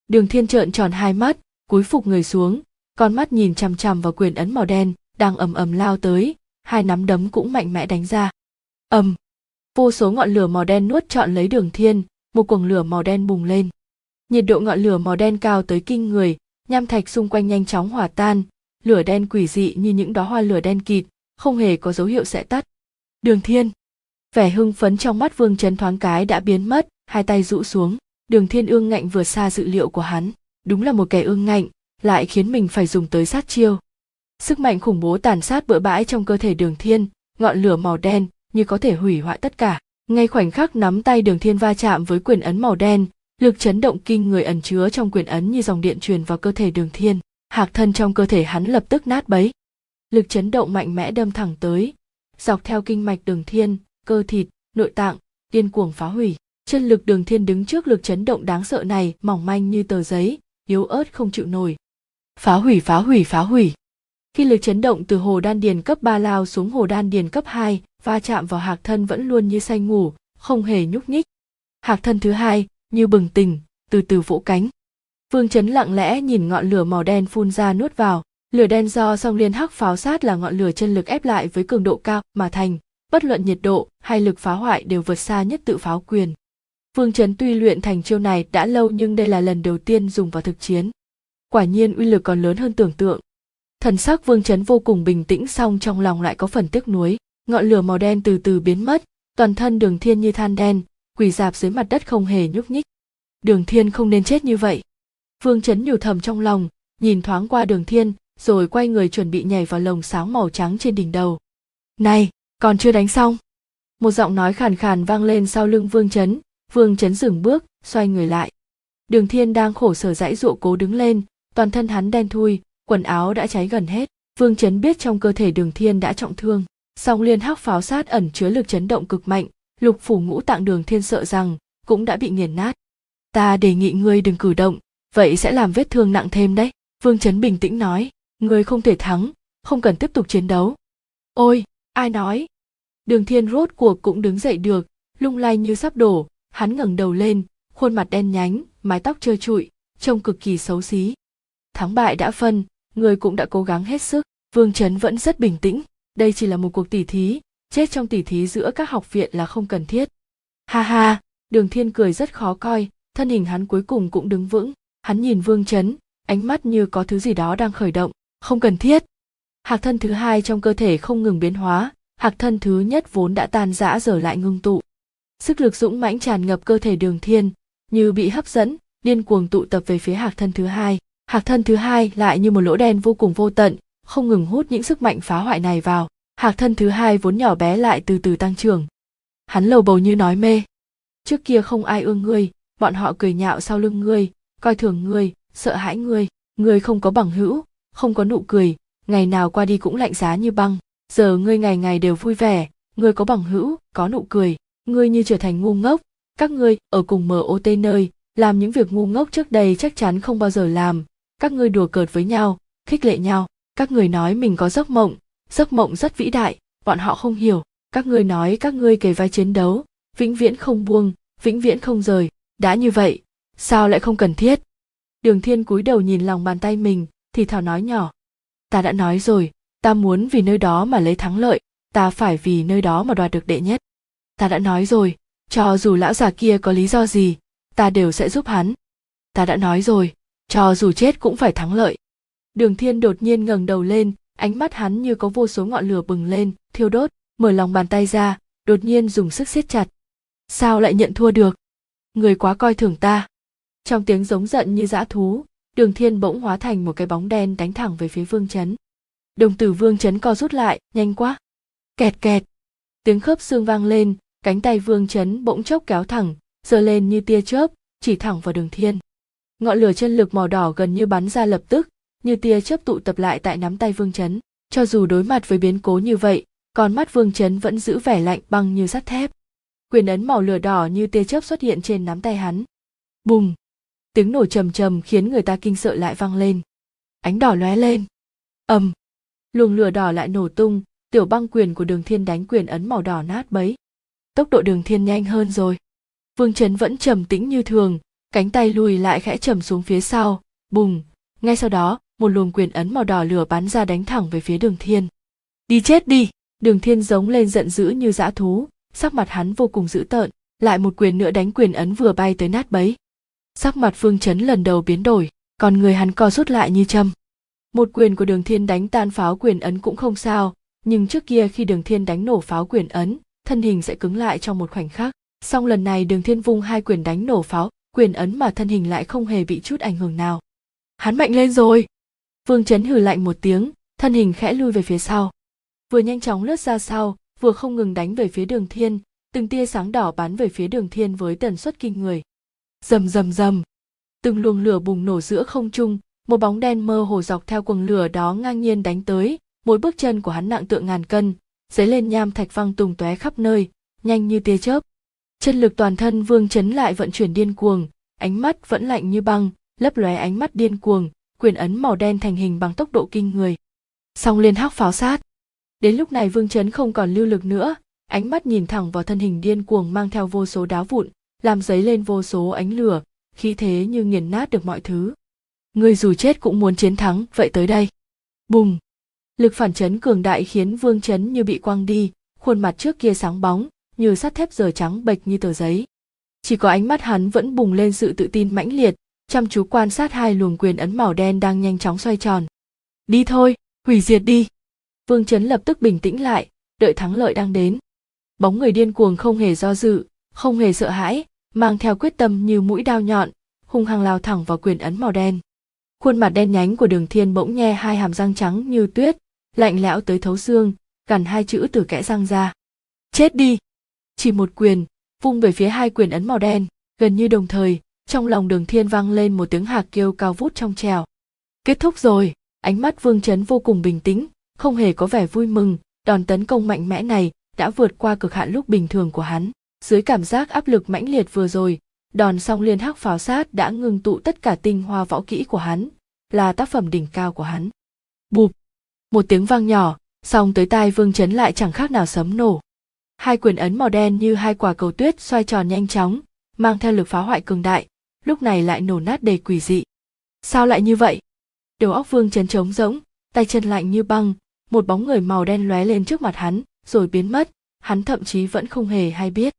Đường thiên trợn tròn hai mắt, cúi phục người xuống, con mắt nhìn chằm chằm vào quyền ấn màu đen, đang ầm ầm lao tới, hai nắm đấm cũng mạnh mẽ đánh ra. Ầm vô số ngọn lửa màu đen nuốt trọn lấy đường thiên, một cuồng lửa màu đen bùng lên. Nhiệt độ ngọn lửa màu đen cao tới kinh người, nham thạch xung quanh nhanh chóng hòa tan, lửa đen quỷ dị như những đóa hoa lửa đen kịt, không hề có dấu hiệu sẽ tắt. Đường thiên. Vẻ hưng phấn trong mắt vương chấn thoáng cái đã biến mất, hai tay rũ xuống, đường thiên ương ngạnh vượt xa dự liệu của hắn, đúng là một kẻ ương ngạnh, lại khiến mình phải dùng tới sát chiêu. Sức mạnh khủng bố tàn sát bừa bãi trong cơ thể đường thiên, ngọn lửa màu đen như có thể hủy hoại tất cả. Ngay khoảnh khắc nắm tay đường thiên va chạm với quyền ấn màu đen lực chấn động kinh người ẩn chứa trong quyền ấn như dòng điện truyền vào cơ thể đường thiên. Hạc thân trong cơ thể hắn lập tức nát bấy. Lực chấn động mạnh mẽ đâm thẳng tới dọc theo kinh mạch đường thiên cơ thịt nội tạng điên cuồng phá hủy. Chân lực đường thiên đứng trước lực chấn động đáng sợ này mỏng manh như tờ giấy yếu ớt không chịu nổi. Phá hủy phá hủy phá hủy. Khi lực chấn động từ hồ đan điền cấp 3 lao xuống hồ đan điền cấp 2, va chạm vào hạc thân vẫn luôn như say ngủ, không hề nhúc nhích. Hạc thân thứ hai, như bừng tỉnh, từ từ vỗ cánh. Vương Chấn lặng lẽ nhìn ngọn lửa màu đen phun ra nuốt vào, lửa đen do song liên hắc pháo sát là ngọn lửa chân lực ép lại với cường độ cao mà thành, bất luận nhiệt độ hay lực phá hoại đều vượt xa nhất tự pháo quyền. Vương Chấn tuy luyện thành chiêu này đã lâu nhưng đây là lần đầu tiên dùng vào thực chiến. Quả nhiên uy lực còn lớn hơn tưởng tượng. Thần sắc Vương Chấn vô cùng bình tĩnh song trong lòng lại có phần tiếc nuối ngọn lửa màu đen từ từ biến mất, toàn thân đường thiên như than đen, quỳ dạp dưới mặt đất không hề nhúc nhích. Đường thiên không nên chết như vậy. Vương chấn nhủ thầm trong lòng, nhìn thoáng qua đường thiên, rồi quay người chuẩn bị nhảy vào lồng sáng màu trắng trên đỉnh đầu. Này, còn chưa đánh xong. Một giọng nói khàn khàn vang lên sau lưng vương chấn vương chấn dừng bước, xoay người lại. Đường thiên đang khổ sở dãy dụa cố đứng lên, toàn thân hắn đen thui, quần áo đã cháy gần hết. Vương chấn biết trong cơ thể đường thiên đã trọng thương song liên hắc pháo sát ẩn chứa lực chấn động cực mạnh, lục phủ ngũ tạng đường thiên sợ rằng cũng đã bị nghiền nát. Ta đề nghị ngươi đừng cử động, vậy sẽ làm vết thương nặng thêm đấy, vương chấn bình tĩnh nói, ngươi không thể thắng, không cần tiếp tục chiến đấu. Ôi, ai nói? Đường thiên rốt cuộc cũng đứng dậy được, lung lay như sắp đổ, hắn ngẩng đầu lên, khuôn mặt đen nhánh, mái tóc trơ trụi, trông cực kỳ xấu xí. Thắng bại đã phân người cũng đã cố gắng hết sức. Vương chấn vẫn rất bình tĩnh đây chỉ là một cuộc tỉ thí. Chết trong tỉ thí giữa các học viện là không cần thiết. Ha ha, đường thiên cười rất khó coi, thân hình hắn cuối cùng cũng đứng vững. Hắn nhìn vương chấn, ánh mắt như có thứ gì đó đang khởi động. Không cần thiết. Hạc thân thứ hai trong cơ thể không ngừng biến hóa, hạc thân thứ nhất vốn đã tan rã giờ lại ngưng tụ. Sức lực dũng mãnh tràn ngập cơ thể đường thiên, như bị hấp dẫn, điên cuồng tụ tập về phía hạc thân thứ hai. Hạc thân thứ hai lại như một lỗ đen vô cùng vô tận không ngừng hút những sức mạnh phá hoại này vào. Hạc thân thứ hai vốn nhỏ bé lại từ từ tăng trưởng. Hắn lầu bầu như nói mê. Trước kia không ai ương ngươi, bọn họ cười nhạo sau lưng ngươi, coi thường ngươi, sợ hãi ngươi. Ngươi không có bằng hữu, không có nụ cười, ngày nào qua đi cũng lạnh giá như băng. Giờ ngươi ngày ngày đều vui vẻ, ngươi có bằng hữu, có nụ cười. Ngươi như trở thành ngu ngốc. Các ngươi ở cùng mot nơi, làm những việc ngu ngốc trước đây chắc chắn không bao giờ làm. Các ngươi đùa cợt với nhau, khích lệ nhau các người nói mình có giấc mộng. Giấc mộng rất vĩ đại, bọn họ không hiểu. Các ngươi nói các ngươi kề vai chiến đấu, vĩnh viễn không buông, vĩnh viễn không rời. Đã như vậy, sao lại không cần thiết? Đường thiên cúi đầu nhìn lòng bàn tay mình, thì thào nói nhỏ. Ta đã nói rồi, ta muốn vì nơi đó mà lấy thắng lợi, ta phải vì nơi đó mà đoạt được đệ nhất. Ta đã nói rồi, cho dù lão già kia có lý do gì, ta đều sẽ giúp hắn. Ta đã nói rồi, cho dù chết cũng phải thắng lợi đường thiên đột nhiên ngẩng đầu lên, ánh mắt hắn như có vô số ngọn lửa bừng lên, thiêu đốt, mở lòng bàn tay ra, đột nhiên dùng sức siết chặt. Sao lại nhận thua được? Người quá coi thường ta. Trong tiếng giống giận như dã thú, đường thiên bỗng hóa thành một cái bóng đen đánh thẳng về phía vương chấn. Đồng tử vương chấn co rút lại, nhanh quá. Kẹt kẹt. Tiếng khớp xương vang lên, cánh tay vương chấn bỗng chốc kéo thẳng, giơ lên như tia chớp, chỉ thẳng vào đường thiên. Ngọn lửa chân lực màu đỏ gần như bắn ra lập tức như tia chớp tụ tập lại tại nắm tay vương chấn. Cho dù đối mặt với biến cố như vậy, con mắt vương chấn vẫn giữ vẻ lạnh băng như sắt thép. Quyền ấn màu lửa đỏ như tia chớp xuất hiện trên nắm tay hắn. Bùng tiếng nổ trầm trầm khiến người ta kinh sợ lại vang lên. Ánh đỏ lóe lên. Ầm! Luồng lửa đỏ lại nổ tung, tiểu băng quyền của đường thiên đánh quyền ấn màu đỏ nát bấy. Tốc độ đường thiên nhanh hơn rồi. Vương trấn vẫn trầm tĩnh như thường, cánh tay lùi lại khẽ trầm xuống phía sau. Bùng ngay sau đó một luồng quyền ấn màu đỏ lửa bắn ra đánh thẳng về phía đường thiên. Đi chết đi! Đường thiên giống lên giận dữ như dã thú, sắc mặt hắn vô cùng dữ tợn, lại một quyền nữa đánh quyền ấn vừa bay tới nát bấy. Sắc mặt phương chấn lần đầu biến đổi, còn người hắn co rút lại như châm. Một quyền của đường thiên đánh tan pháo quyền ấn cũng không sao, nhưng trước kia khi đường thiên đánh nổ pháo quyền ấn, thân hình sẽ cứng lại trong một khoảnh khắc. Song lần này đường thiên vung hai quyền đánh nổ pháo quyền ấn mà thân hình lại không hề bị chút ảnh hưởng nào. Hắn mạnh lên rồi! Vương chấn hừ lạnh một tiếng, thân hình khẽ lui về phía sau. Vừa nhanh chóng lướt ra sau, vừa không ngừng đánh về phía đường thiên, từng tia sáng đỏ bắn về phía đường thiên với tần suất kinh người. Rầm rầm rầm. Từng luồng lửa bùng nổ giữa không trung, một bóng đen mơ hồ dọc theo quầng lửa đó ngang nhiên đánh tới, mỗi bước chân của hắn nặng tượng ngàn cân, dấy lên nham thạch văng tùng tóe khắp nơi, nhanh như tia chớp. Chân lực toàn thân vương chấn lại vận chuyển điên cuồng, ánh mắt vẫn lạnh như băng, lấp lóe ánh mắt điên cuồng quyền ấn màu đen thành hình bằng tốc độ kinh người. Song liên hắc pháo sát. Đến lúc này vương chấn không còn lưu lực nữa, ánh mắt nhìn thẳng vào thân hình điên cuồng mang theo vô số đá vụn, làm dấy lên vô số ánh lửa, khí thế như nghiền nát được mọi thứ. Người dù chết cũng muốn chiến thắng, vậy tới đây. Bùng. Lực phản chấn cường đại khiến vương chấn như bị quăng đi, khuôn mặt trước kia sáng bóng, như sắt thép giờ trắng bệch như tờ giấy. Chỉ có ánh mắt hắn vẫn bùng lên sự tự tin mãnh liệt chăm chú quan sát hai luồng quyền ấn màu đen đang nhanh chóng xoay tròn. Đi thôi, hủy diệt đi. Vương chấn lập tức bình tĩnh lại, đợi thắng lợi đang đến. Bóng người điên cuồng không hề do dự, không hề sợ hãi, mang theo quyết tâm như mũi đao nhọn, hung hăng lao thẳng vào quyền ấn màu đen. Khuôn mặt đen nhánh của đường thiên bỗng nhe hai hàm răng trắng như tuyết, lạnh lẽo tới thấu xương, gằn hai chữ từ kẽ răng ra. Chết đi! Chỉ một quyền, vung về phía hai quyền ấn màu đen, gần như đồng thời trong lòng đường thiên vang lên một tiếng hạc kêu cao vút trong trèo. Kết thúc rồi, ánh mắt vương chấn vô cùng bình tĩnh, không hề có vẻ vui mừng. Đòn tấn công mạnh mẽ này đã vượt qua cực hạn lúc bình thường của hắn. Dưới cảm giác áp lực mãnh liệt vừa rồi, đòn song liên hắc pháo sát đã ngưng tụ tất cả tinh hoa võ kỹ của hắn, là tác phẩm đỉnh cao của hắn. Bụp! Một tiếng vang nhỏ, song tới tai vương chấn lại chẳng khác nào sấm nổ. Hai quyền ấn màu đen như hai quả cầu tuyết xoay tròn nhanh chóng, mang theo lực phá hoại cường đại lúc này lại nổ nát đầy quỷ dị. Sao lại như vậy? Đầu óc vương chấn trống rỗng, tay chân lạnh như băng, một bóng người màu đen lóe lên trước mặt hắn, rồi biến mất, hắn thậm chí vẫn không hề hay biết.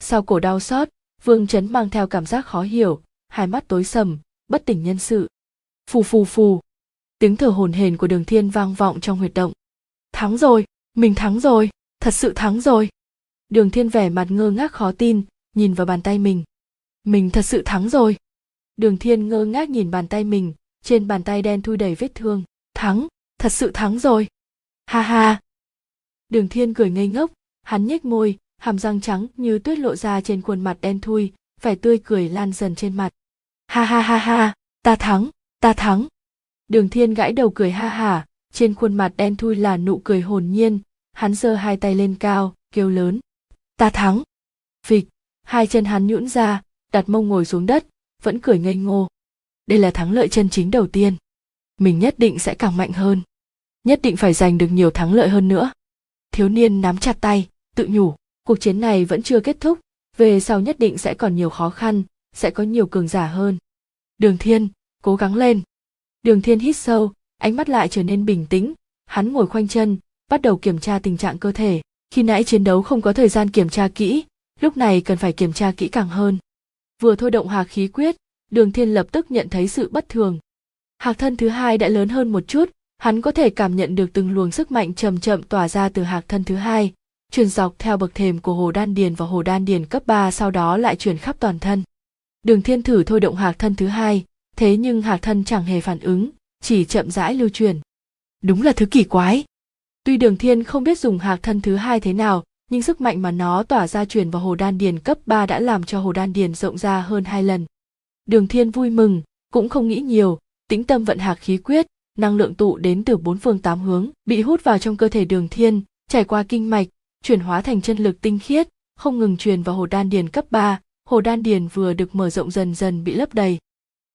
Sau cổ đau xót, vương chấn mang theo cảm giác khó hiểu, hai mắt tối sầm, bất tỉnh nhân sự. Phù phù phù. Tiếng thở hồn hển của đường thiên vang vọng trong huyệt động. Thắng rồi, mình thắng rồi, thật sự thắng rồi. Đường thiên vẻ mặt ngơ ngác khó tin, nhìn vào bàn tay mình mình thật sự thắng rồi. Đường thiên ngơ ngác nhìn bàn tay mình, trên bàn tay đen thui đầy vết thương. Thắng, thật sự thắng rồi. Ha ha. Đường thiên cười ngây ngốc, hắn nhếch môi, hàm răng trắng như tuyết lộ ra trên khuôn mặt đen thui, vẻ tươi cười lan dần trên mặt. Ha ha ha ha, ta thắng ta thắng. Đường thiên gãi đầu cười ha hả trên khuôn mặt đen thui là nụ cười hồn nhiên. Hắn giơ hai tay lên cao, kêu lớn. Ta thắng. Phịch, hai chân hắn nhũn ra đặt mông ngồi xuống đất, vẫn cười ngây ngô. Đây là thắng lợi chân chính đầu tiên. Mình nhất định sẽ càng mạnh hơn. Nhất định phải giành được nhiều thắng lợi hơn nữa. Thiếu niên nắm chặt tay, tự nhủ, cuộc chiến này vẫn chưa kết thúc, về sau nhất định sẽ còn nhiều khó khăn, sẽ có nhiều cường giả hơn. Đường thiên, cố gắng lên. Đường thiên hít sâu, ánh mắt lại trở nên bình tĩnh, hắn ngồi khoanh chân, bắt đầu kiểm tra tình trạng cơ thể. Khi nãy chiến đấu không có thời gian kiểm tra kỹ, lúc này cần phải kiểm tra kỹ càng hơn vừa thôi động hạc khí quyết, đường thiên lập tức nhận thấy sự bất thường. Hạc thân thứ hai đã lớn hơn một chút, hắn có thể cảm nhận được từng luồng sức mạnh chậm chậm tỏa ra từ hạc thân thứ hai, truyền dọc theo bậc thềm của hồ đan điền và hồ đan điền cấp 3 sau đó lại truyền khắp toàn thân. Đường thiên thử thôi động hạc thân thứ hai, thế nhưng hạc thân chẳng hề phản ứng, chỉ chậm rãi lưu truyền. Đúng là thứ kỳ quái. Tuy đường thiên không biết dùng hạc thân thứ hai thế nào nhưng sức mạnh mà nó tỏa ra truyền vào hồ đan điền cấp 3 đã làm cho hồ đan điền rộng ra hơn hai lần. Đường thiên vui mừng cũng không nghĩ nhiều tĩnh tâm vận hạc khí quyết năng lượng tụ đến từ bốn phương tám hướng bị hút vào trong cơ thể đường thiên trải qua kinh mạch chuyển hóa thành chân lực tinh khiết không ngừng truyền vào hồ đan điền cấp 3, hồ đan điền vừa được mở rộng dần dần bị lấp đầy.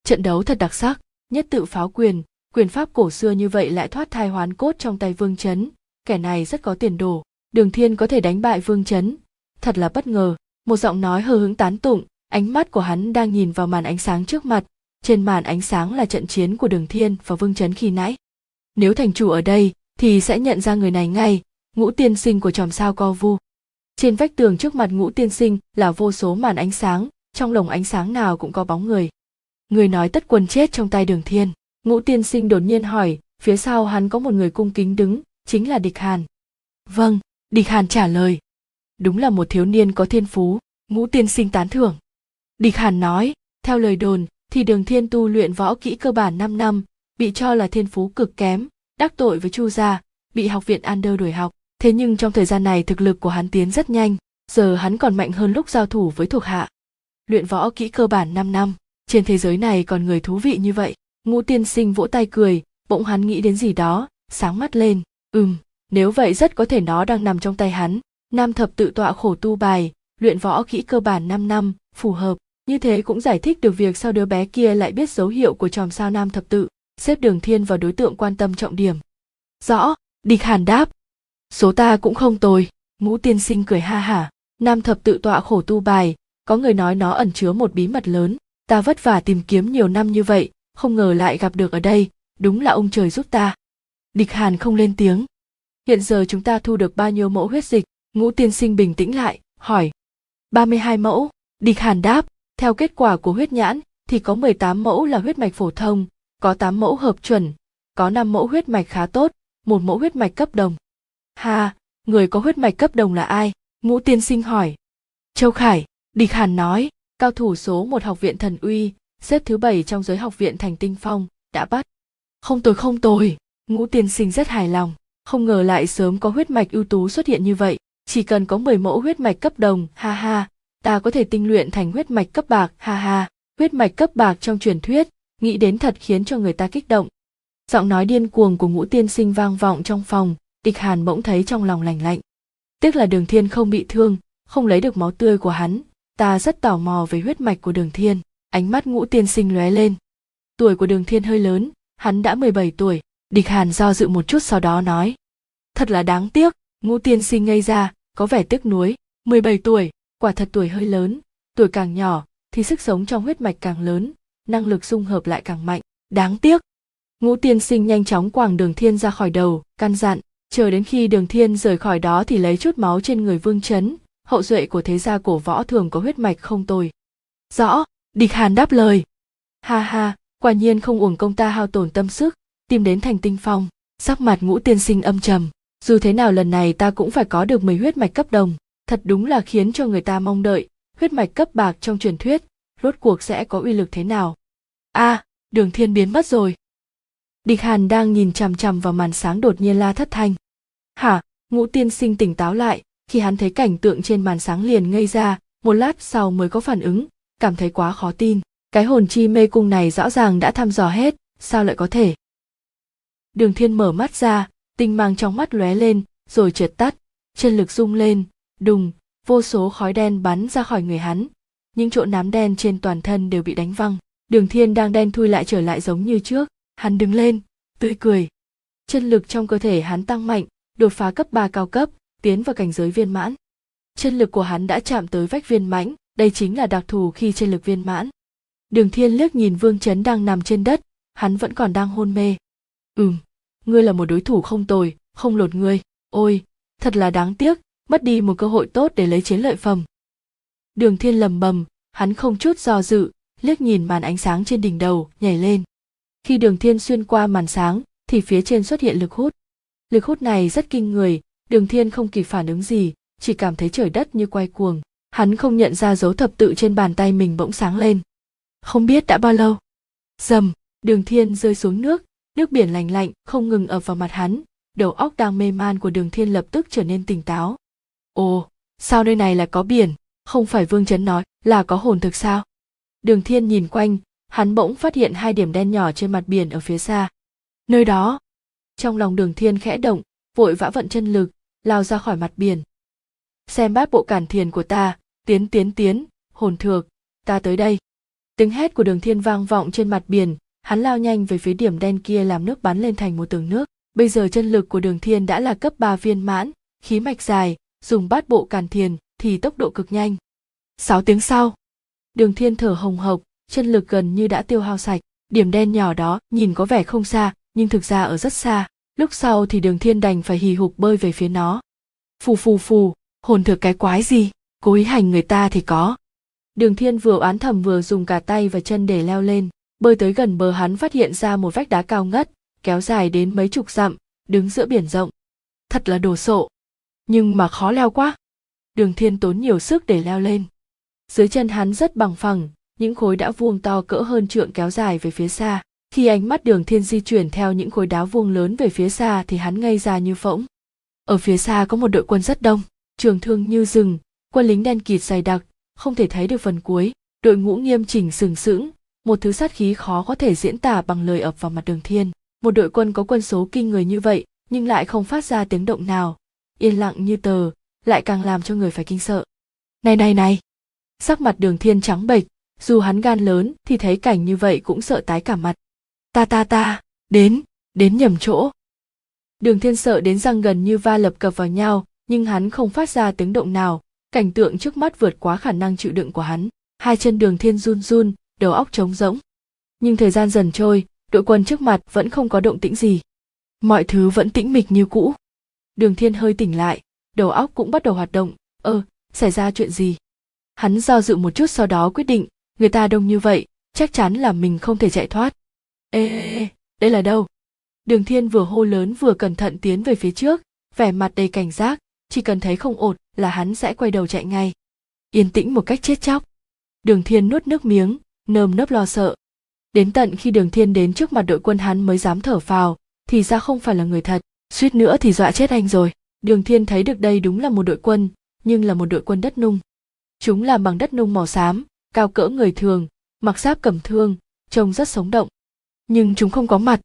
Trận đấu thật đặc sắc nhất tự pháo quyền quyền pháp cổ xưa như vậy lại thoát thai hoán cốt trong tay vương chấn kẻ này rất có tiền đồ đường thiên có thể đánh bại vương chấn. Thật là bất ngờ, một giọng nói hờ hững tán tụng, ánh mắt của hắn đang nhìn vào màn ánh sáng trước mặt. Trên màn ánh sáng là trận chiến của đường thiên và vương chấn khi nãy. Nếu thành chủ ở đây, thì sẽ nhận ra người này ngay, ngũ tiên sinh của chòm sao co vu. Trên vách tường trước mặt ngũ tiên sinh là vô số màn ánh sáng, trong lồng ánh sáng nào cũng có bóng người. Người nói tất quân chết trong tay đường thiên. Ngũ tiên sinh đột nhiên hỏi, phía sau hắn có một người cung kính đứng, chính là địch hàn. Vâng địch hàn trả lời, đúng là một thiếu niên có thiên phú, ngũ tiên sinh tán thưởng. Địch hàn nói, theo lời đồn, thì đường thiên tu luyện võ kỹ cơ bản 5 năm, bị cho là thiên phú cực kém, đắc tội với chu gia, bị học viện Ander đuổi học. Thế nhưng trong thời gian này thực lực của hắn tiến rất nhanh, giờ hắn còn mạnh hơn lúc giao thủ với thuộc hạ. Luyện võ kỹ cơ bản 5 năm, trên thế giới này còn người thú vị như vậy. Ngũ tiên sinh vỗ tay cười, bỗng hắn nghĩ đến gì đó, sáng mắt lên, ừm nếu vậy rất có thể nó đang nằm trong tay hắn. Nam thập tự tọa khổ tu bài, luyện võ kỹ cơ bản 5 năm, phù hợp. Như thế cũng giải thích được việc sao đứa bé kia lại biết dấu hiệu của chòm sao nam thập tự, xếp đường thiên vào đối tượng quan tâm trọng điểm. Rõ, địch hàn đáp. Số ta cũng không tồi, ngũ tiên sinh cười ha hả. Nam thập tự tọa khổ tu bài, có người nói nó ẩn chứa một bí mật lớn. Ta vất vả tìm kiếm nhiều năm như vậy, không ngờ lại gặp được ở đây, đúng là ông trời giúp ta. Địch hàn không lên tiếng hiện giờ chúng ta thu được bao nhiêu mẫu huyết dịch? Ngũ tiên sinh bình tĩnh lại, hỏi. 32 mẫu. Địch hàn đáp, theo kết quả của huyết nhãn, thì có 18 mẫu là huyết mạch phổ thông, có 8 mẫu hợp chuẩn, có 5 mẫu huyết mạch khá tốt, một mẫu huyết mạch cấp đồng. Ha, người có huyết mạch cấp đồng là ai? Ngũ tiên sinh hỏi. Châu khải, địch hàn nói, cao thủ số một học viện thần uy, xếp thứ bảy trong giới học viện thành tinh phong, đã bắt. Không tồi không tồi. Ngũ tiên sinh rất hài lòng không ngờ lại sớm có huyết mạch ưu tú xuất hiện như vậy. Chỉ cần có 10 mẫu huyết mạch cấp đồng, ha ha, ta có thể tinh luyện thành huyết mạch cấp bạc, ha ha. Huyết mạch cấp bạc trong truyền thuyết, nghĩ đến thật khiến cho người ta kích động. Giọng nói điên cuồng của ngũ tiên sinh vang vọng trong phòng địch hàn bỗng thấy trong lòng lành lạnh. Tiếc là đường thiên không bị thương, không lấy được máu tươi của hắn. Ta rất tò mò về huyết mạch của đường thiên. Ánh mắt ngũ tiên sinh lóe lên. Tuổi của đường thiên hơi lớn, hắn đã 17 tuổi địch hàn do dự một chút sau đó nói. Thật là đáng tiếc, ngũ tiên sinh ngây ra, có vẻ tiếc nuối. 17 tuổi, quả thật tuổi hơi lớn. Tuổi càng nhỏ, thì sức sống trong huyết mạch càng lớn, năng lực dung hợp lại càng mạnh. Đáng tiếc. Ngũ tiên sinh nhanh chóng quàng đường thiên ra khỏi đầu, căn dặn, chờ đến khi đường thiên rời khỏi đó thì lấy chút máu trên người vương chấn, hậu duệ của thế gia cổ võ thường có huyết mạch không tồi. Rõ, địch hàn đáp lời. Ha ha, quả nhiên không uổng công ta hao tổn tâm sức tìm đến thành tinh phong. Sắc mặt ngũ tiên sinh âm trầm. Dù thế nào lần này ta cũng phải có được 10 huyết mạch cấp đồng. Thật đúng là khiến cho người ta mong đợi huyết mạch cấp bạc trong truyền thuyết. Rốt cuộc sẽ có uy lực thế nào? A à, đường thiên biến mất rồi. Địch hàn đang nhìn chằm chằm vào màn sáng đột nhiên la thất thanh. Hả ngũ tiên sinh tỉnh táo lại. Khi hắn thấy cảnh tượng trên màn sáng liền ngây ra một lát sau mới có phản ứng. Cảm thấy quá khó tin. Cái hồn chi mê cung này rõ ràng đã thăm dò hết sao lại có thể? Đường thiên mở mắt ra, tinh mang trong mắt lóe lên, rồi chợt tắt, chân lực rung lên, đùng, vô số khói đen bắn ra khỏi người hắn. Những chỗ nám đen trên toàn thân đều bị đánh văng. Đường thiên đang đen thui lại trở lại giống như trước, hắn đứng lên, tươi cười. Chân lực trong cơ thể hắn tăng mạnh, đột phá cấp 3 cao cấp, tiến vào cảnh giới viên mãn. Chân lực của hắn đã chạm tới vách viên mãnh đây chính là đặc thù khi chân lực viên mãn. Đường thiên liếc nhìn vương chấn đang nằm trên đất, hắn vẫn còn đang hôn mê ừm, ngươi là một đối thủ không tồi, không lột ngươi. Ôi, thật là đáng tiếc, mất đi một cơ hội tốt để lấy chiến lợi phẩm. Đường thiên lầm bầm, hắn không chút do dự, liếc nhìn màn ánh sáng trên đỉnh đầu, nhảy lên. Khi đường thiên xuyên qua màn sáng, thì phía trên xuất hiện lực hút. Lực hút này rất kinh người, đường thiên không kịp phản ứng gì, chỉ cảm thấy trời đất như quay cuồng. Hắn không nhận ra dấu thập tự trên bàn tay mình bỗng sáng lên. Không biết đã bao lâu. Dầm, đường thiên rơi xuống nước nước biển lành lạnh, không ngừng ập vào mặt hắn, đầu óc đang mê man của đường thiên lập tức trở nên tỉnh táo. Ồ, sao nơi này là có biển? Không phải vương chấn nói, là có hồn thực sao? Đường thiên nhìn quanh, hắn bỗng phát hiện hai điểm đen nhỏ trên mặt biển ở phía xa. Nơi đó. Trong lòng đường thiên khẽ động, vội vã vận chân lực, lao ra khỏi mặt biển. Xem bát bộ cản thiền của ta, tiến tiến tiến, hồn thược, ta tới đây. Tiếng hét của đường thiên vang vọng trên mặt biển hắn lao nhanh về phía điểm đen kia làm nước bắn lên thành một tường nước. Bây giờ chân lực của đường thiên đã là cấp 3 viên mãn, khí mạch dài, dùng bát bộ càn thiền thì tốc độ cực nhanh. Sáu tiếng sau, đường thiên thở hồng hộc, chân lực gần như đã tiêu hao sạch. Điểm đen nhỏ đó nhìn có vẻ không xa, nhưng thực ra ở rất xa. Lúc sau thì đường thiên đành phải hì hục bơi về phía nó. Phù phù phù, hồn thực cái quái gì? Cố ý hành người ta thì có. Đường thiên vừa oán thầm vừa dùng cả tay và chân để leo lên bơi tới gần bờ hắn phát hiện ra một vách đá cao ngất, kéo dài đến mấy chục dặm, đứng giữa biển rộng. Thật là đồ sộ. Nhưng mà khó leo quá. Đường thiên tốn nhiều sức để leo lên. Dưới chân hắn rất bằng phẳng, những khối đá vuông to cỡ hơn trượng kéo dài về phía xa. Khi ánh mắt đường thiên di chuyển theo những khối đá vuông lớn về phía xa thì hắn ngây ra như phỗng. Ở phía xa có một đội quân rất đông, trường thương như rừng, quân lính đen kịt dày đặc, không thể thấy được phần cuối. Đội ngũ nghiêm chỉnh sừng sững một thứ sát khí khó có thể diễn tả bằng lời ập vào mặt đường thiên. Một đội quân có quân số kinh người như vậy, nhưng lại không phát ra tiếng động nào. Yên lặng như tờ, lại càng làm cho người phải kinh sợ. Này này này! Sắc mặt đường thiên trắng bệch, dù hắn gan lớn thì thấy cảnh như vậy cũng sợ tái cả mặt. Ta ta ta! Đến đến nhầm chỗ! Đường thiên sợ đến răng gần như va lập cập vào nhau, nhưng hắn không phát ra tiếng động nào. Cảnh tượng trước mắt vượt quá khả năng chịu đựng của hắn. Hai chân đường thiên run run đầu óc trống rỗng. Nhưng thời gian dần trôi, đội quân trước mặt vẫn không có động tĩnh gì. Mọi thứ vẫn tĩnh mịch như cũ. Đường thiên hơi tỉnh lại, đầu óc cũng bắt đầu hoạt động. Ơ xảy ra chuyện gì? Hắn do dự một chút sau đó quyết định, người ta đông như vậy, chắc chắn là mình không thể chạy thoát. Ê ê ê, đây là đâu? Đường thiên vừa hô lớn vừa cẩn thận tiến về phía trước, vẻ mặt đầy cảnh giác, chỉ cần thấy không ổn là hắn sẽ quay đầu chạy ngay. Yên tĩnh một cách chết chóc. Đường thiên nuốt nước miếng nơm nớp lo sợ. Đến tận khi đường thiên đến trước mặt đội quân hắn mới dám thở phào, thì ra không phải là người thật, suýt nữa thì dọa chết anh rồi. Đường thiên thấy được đây đúng là một đội quân, nhưng là một đội quân đất nung. Chúng làm bằng đất nung màu xám, cao cỡ người thường, mặc giáp cầm thương, trông rất sống động. Nhưng chúng không có mặt.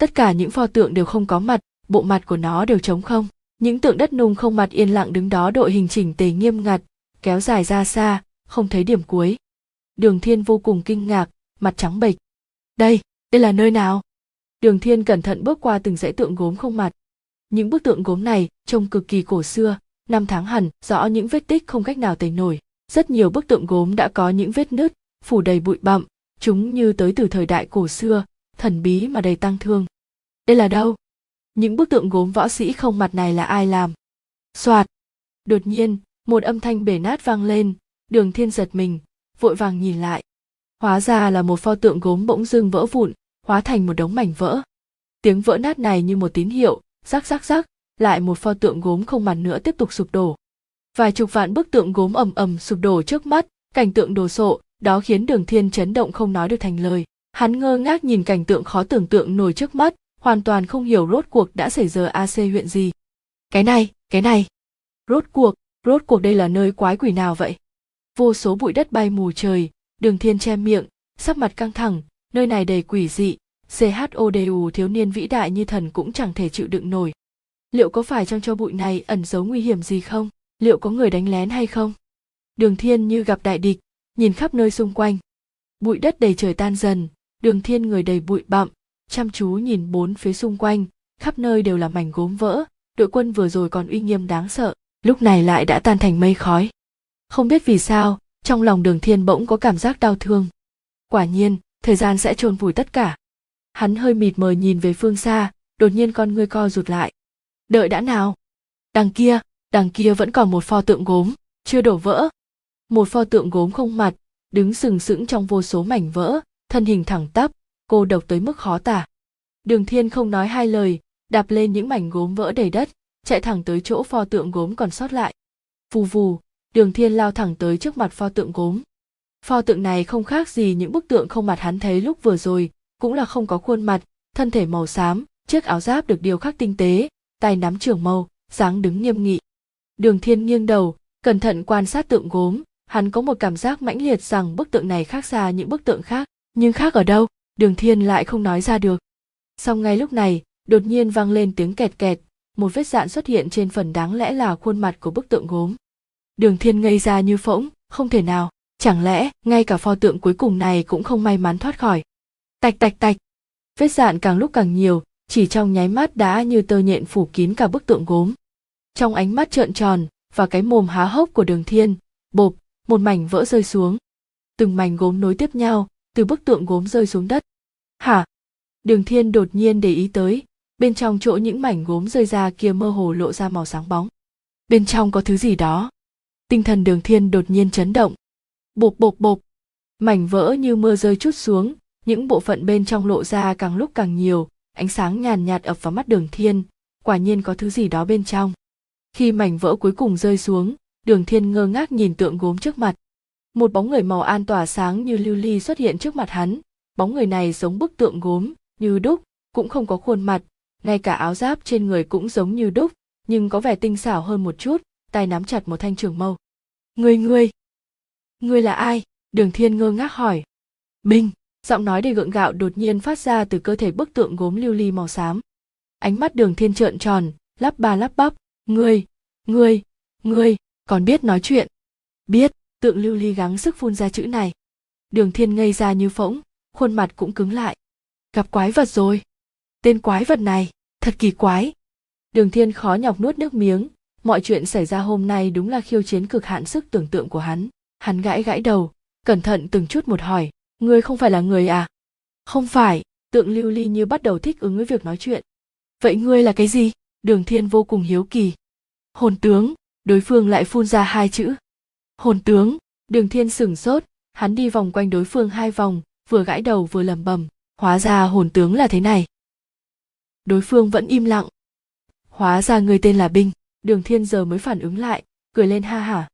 Tất cả những pho tượng đều không có mặt, bộ mặt của nó đều trống không. Những tượng đất nung không mặt yên lặng đứng đó đội hình chỉnh tề nghiêm ngặt, kéo dài ra xa, không thấy điểm cuối đường thiên vô cùng kinh ngạc, mặt trắng bệch. Đây đây là nơi nào? Đường thiên cẩn thận bước qua từng dãy tượng gốm không mặt. Những bức tượng gốm này trông cực kỳ cổ xưa, năm tháng hẳn, rõ những vết tích không cách nào tẩy nổi. Rất nhiều bức tượng gốm đã có những vết nứt, phủ đầy bụi bặm, chúng như tới từ thời đại cổ xưa, thần bí mà đầy tang thương. Đây là đâu? Những bức tượng gốm võ sĩ không mặt này là ai làm? Soạt. Đột nhiên, một âm thanh bể nát vang lên, đường thiên giật mình vội vàng nhìn lại. Hóa ra là một pho tượng gốm bỗng dưng vỡ vụn, hóa thành một đống mảnh vỡ. Tiếng vỡ nát này như một tín hiệu, rắc rắc rắc, lại một pho tượng gốm không mặt nữa tiếp tục sụp đổ. Vài chục vạn bức tượng gốm ầm ầm sụp đổ trước mắt, cảnh tượng đồ sộ, đó khiến đường thiên chấn động không nói được thành lời. Hắn ngơ ngác nhìn cảnh tượng khó tưởng tượng nổi trước mắt, hoàn toàn không hiểu rốt cuộc đã xảy ra ac huyện gì. Cái này cái này. Rốt cuộc rốt cuộc đây là nơi quái quỷ nào vậy? Vô số bụi đất bay mù trời, đường thiên che miệng, sắc mặt căng thẳng, nơi này đầy quỷ dị chodu thiếu niên vĩ đại như thần cũng chẳng thể chịu đựng nổi. Liệu có phải trong cho bụi này ẩn giấu nguy hiểm gì không? Liệu có người đánh lén hay không? Đường thiên như gặp đại địch, nhìn khắp nơi xung quanh. Bụi đất đầy trời tan dần, đường thiên người đầy bụi bặm, chăm chú nhìn bốn phía xung quanh, khắp nơi đều là mảnh gốm vỡ, đội quân vừa rồi còn uy nghiêm đáng sợ, lúc này lại đã tan thành mây khói không biết vì sao, trong lòng đường thiên bỗng có cảm giác đau thương. Quả nhiên, thời gian sẽ chôn vùi tất cả. Hắn hơi mịt mờ nhìn về phương xa, đột nhiên con ngươi co rụt lại. Đợi đã nào? Đằng kia đằng kia vẫn còn một pho tượng gốm, chưa đổ vỡ. Một pho tượng gốm không mặt, đứng sừng sững trong vô số mảnh vỡ, thân hình thẳng tắp, cô độc tới mức khó tả. Đường thiên không nói hai lời, đạp lên những mảnh gốm vỡ đầy đất, chạy thẳng tới chỗ pho tượng gốm còn sót lại. Vù vù đường thiên lao thẳng tới trước mặt pho tượng gốm. Pho tượng này không khác gì những bức tượng không mặt hắn thấy lúc vừa rồi, cũng là không có khuôn mặt, thân thể màu xám, chiếc áo giáp được điều khắc tinh tế, tay nắm trường mâu, dáng đứng nghiêm nghị. Đường thiên nghiêng đầu, cẩn thận quan sát tượng gốm, hắn có một cảm giác mãnh liệt rằng bức tượng này khác xa những bức tượng khác, nhưng khác ở đâu? Đường thiên lại không nói ra được. Song ngay lúc này, đột nhiên vang lên tiếng kẹt kẹt, một vết dạn xuất hiện trên phần đáng lẽ là khuôn mặt của bức tượng gốm đường thiên ngây ra như phỗng, không thể nào, chẳng lẽ ngay cả pho tượng cuối cùng này cũng không may mắn thoát khỏi? Tạch tạch tạch. Vết dạn càng lúc càng nhiều, chỉ trong nháy mắt đã như tơ nhện phủ kín cả bức tượng gốm. Trong ánh mắt trợn tròn và cái mồm há hốc của đường thiên, bộp, một mảnh vỡ rơi xuống. Từng mảnh gốm nối tiếp nhau, từ bức tượng gốm rơi xuống đất. Hả? Đường thiên đột nhiên để ý tới, bên trong chỗ những mảnh gốm rơi ra kia mơ hồ lộ ra màu sáng bóng. Bên trong có thứ gì đó? Tinh thần đường thiên đột nhiên chấn động. Bộp bộp bộp. Mảnh vỡ như mưa rơi chút xuống, những bộ phận bên trong lộ ra càng lúc càng nhiều, ánh sáng nhàn nhạt ập vào mắt đường thiên, quả nhiên có thứ gì đó bên trong. Khi mảnh vỡ cuối cùng rơi xuống, đường thiên ngơ ngác nhìn tượng gốm trước mặt. Một bóng người màu an tỏa sáng như lưu ly xuất hiện trước mặt hắn. Bóng người này giống bức tượng gốm, như đúc, cũng không có khuôn mặt, ngay cả áo giáp trên người cũng giống như đúc, nhưng có vẻ tinh xảo hơn một chút tay nắm chặt một thanh trường mâu. Ngươi ngươi! Ngươi là ai? Đường thiên ngơ ngác hỏi. Binh giọng nói đầy gượng gạo đột nhiên phát ra từ cơ thể bức tượng gốm lưu ly màu xám. Ánh mắt đường thiên trợn tròn, lắp ba lắp bắp. Ngươi! Ngươi! Ngươi! Còn biết nói chuyện? Biết! Tượng lưu ly gắng sức phun ra chữ này. Đường thiên ngây ra như phỗng, khuôn mặt cũng cứng lại. Gặp quái vật rồi. Tên quái vật này, thật kỳ quái. Đường thiên khó nhọc nuốt nước miếng mọi chuyện xảy ra hôm nay đúng là khiêu chiến cực hạn sức tưởng tượng của hắn. Hắn gãi gãi đầu, cẩn thận từng chút một hỏi, ngươi không phải là người à? Không phải. Tượng lưu ly như bắt đầu thích ứng với việc nói chuyện. Vậy ngươi là cái gì? Đường thiên vô cùng hiếu kỳ. Hồn tướng. Đối phương lại phun ra hai chữ. Hồn tướng. Đường thiên sửng sốt, hắn đi vòng quanh đối phương hai vòng, vừa gãi đầu vừa lẩm bẩm, hóa ra hồn tướng là thế này. Đối phương vẫn im lặng. Hóa ra người tên là binh đường thiên giờ mới phản ứng lại, cười lên ha hả.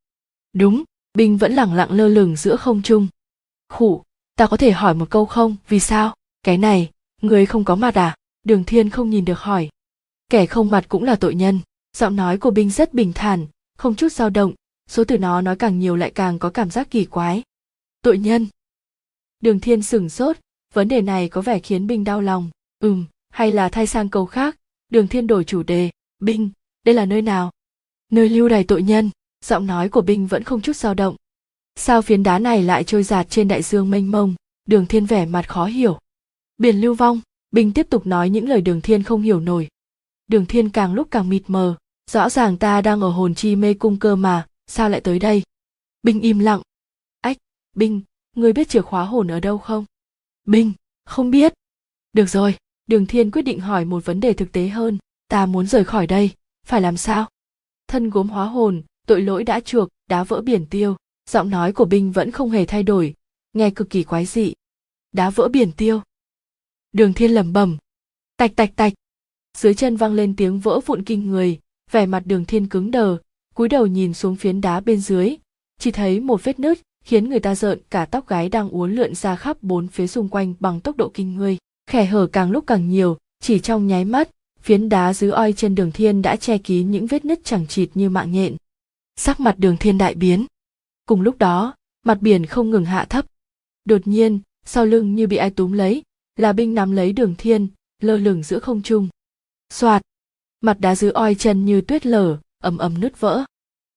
Đúng binh vẫn lẳng lặng lơ lửng giữa không trung. Khủ, ta có thể hỏi một câu không? Vì sao? Cái này, người không có mặt à? Đường thiên không nhìn được hỏi. Kẻ không mặt cũng là tội nhân. Giọng nói của binh rất bình thản, không chút dao động. Số từ nó nói càng nhiều lại càng có cảm giác kỳ quái. Tội nhân. Đường thiên sửng sốt, vấn đề này có vẻ khiến binh đau lòng. Ừm, hay là thay sang câu khác. Đường thiên đổi chủ đề. Binh đây là nơi nào? Nơi lưu đày tội nhân. Giọng nói của binh vẫn không chút dao động. Sao phiến đá này lại trôi giạt trên đại dương mênh mông? Đường thiên vẻ mặt khó hiểu. Biển lưu vong. Binh tiếp tục nói những lời đường thiên không hiểu nổi. Đường thiên càng lúc càng mịt mờ. Rõ ràng ta đang ở hồn chi mê cung cơ mà, sao lại tới đây? Binh im lặng. Ách, binh, ngươi biết chìa khóa hồn ở đâu không? Binh, không biết. Được rồi. Đường thiên quyết định hỏi một vấn đề thực tế hơn. Ta muốn rời khỏi đây phải làm sao? Thân gốm hóa hồn, tội lỗi đã chuộc, đá vỡ biển tiêu. Giọng nói của binh vẫn không hề thay đổi, nghe cực kỳ quái dị. Đá vỡ biển tiêu. Đường thiên lẩm bẩm. Tạch tạch tạch. Dưới chân vang lên tiếng vỡ vụn kinh người, vẻ mặt đường thiên cứng đờ, cúi đầu nhìn xuống phiến đá bên dưới. Chỉ thấy một vết nứt, khiến người ta rợn, cả tóc gái đang uốn lượn ra khắp bốn phía xung quanh bằng tốc độ kinh người. Khe hở càng lúc càng nhiều, chỉ trong nháy mắt phiến đá dưới oi trên đường thiên đã che kín những vết nứt chẳng chịt như mạng nhện. Sắc mặt đường thiên đại biến. Cùng lúc đó, mặt biển không ngừng hạ thấp. Đột nhiên, sau lưng như bị ai túm lấy, là binh nắm lấy đường thiên, lơ lửng giữa không trung. Xoạt! Mặt đá dưới oi chân như tuyết lở, ầm ầm nứt vỡ.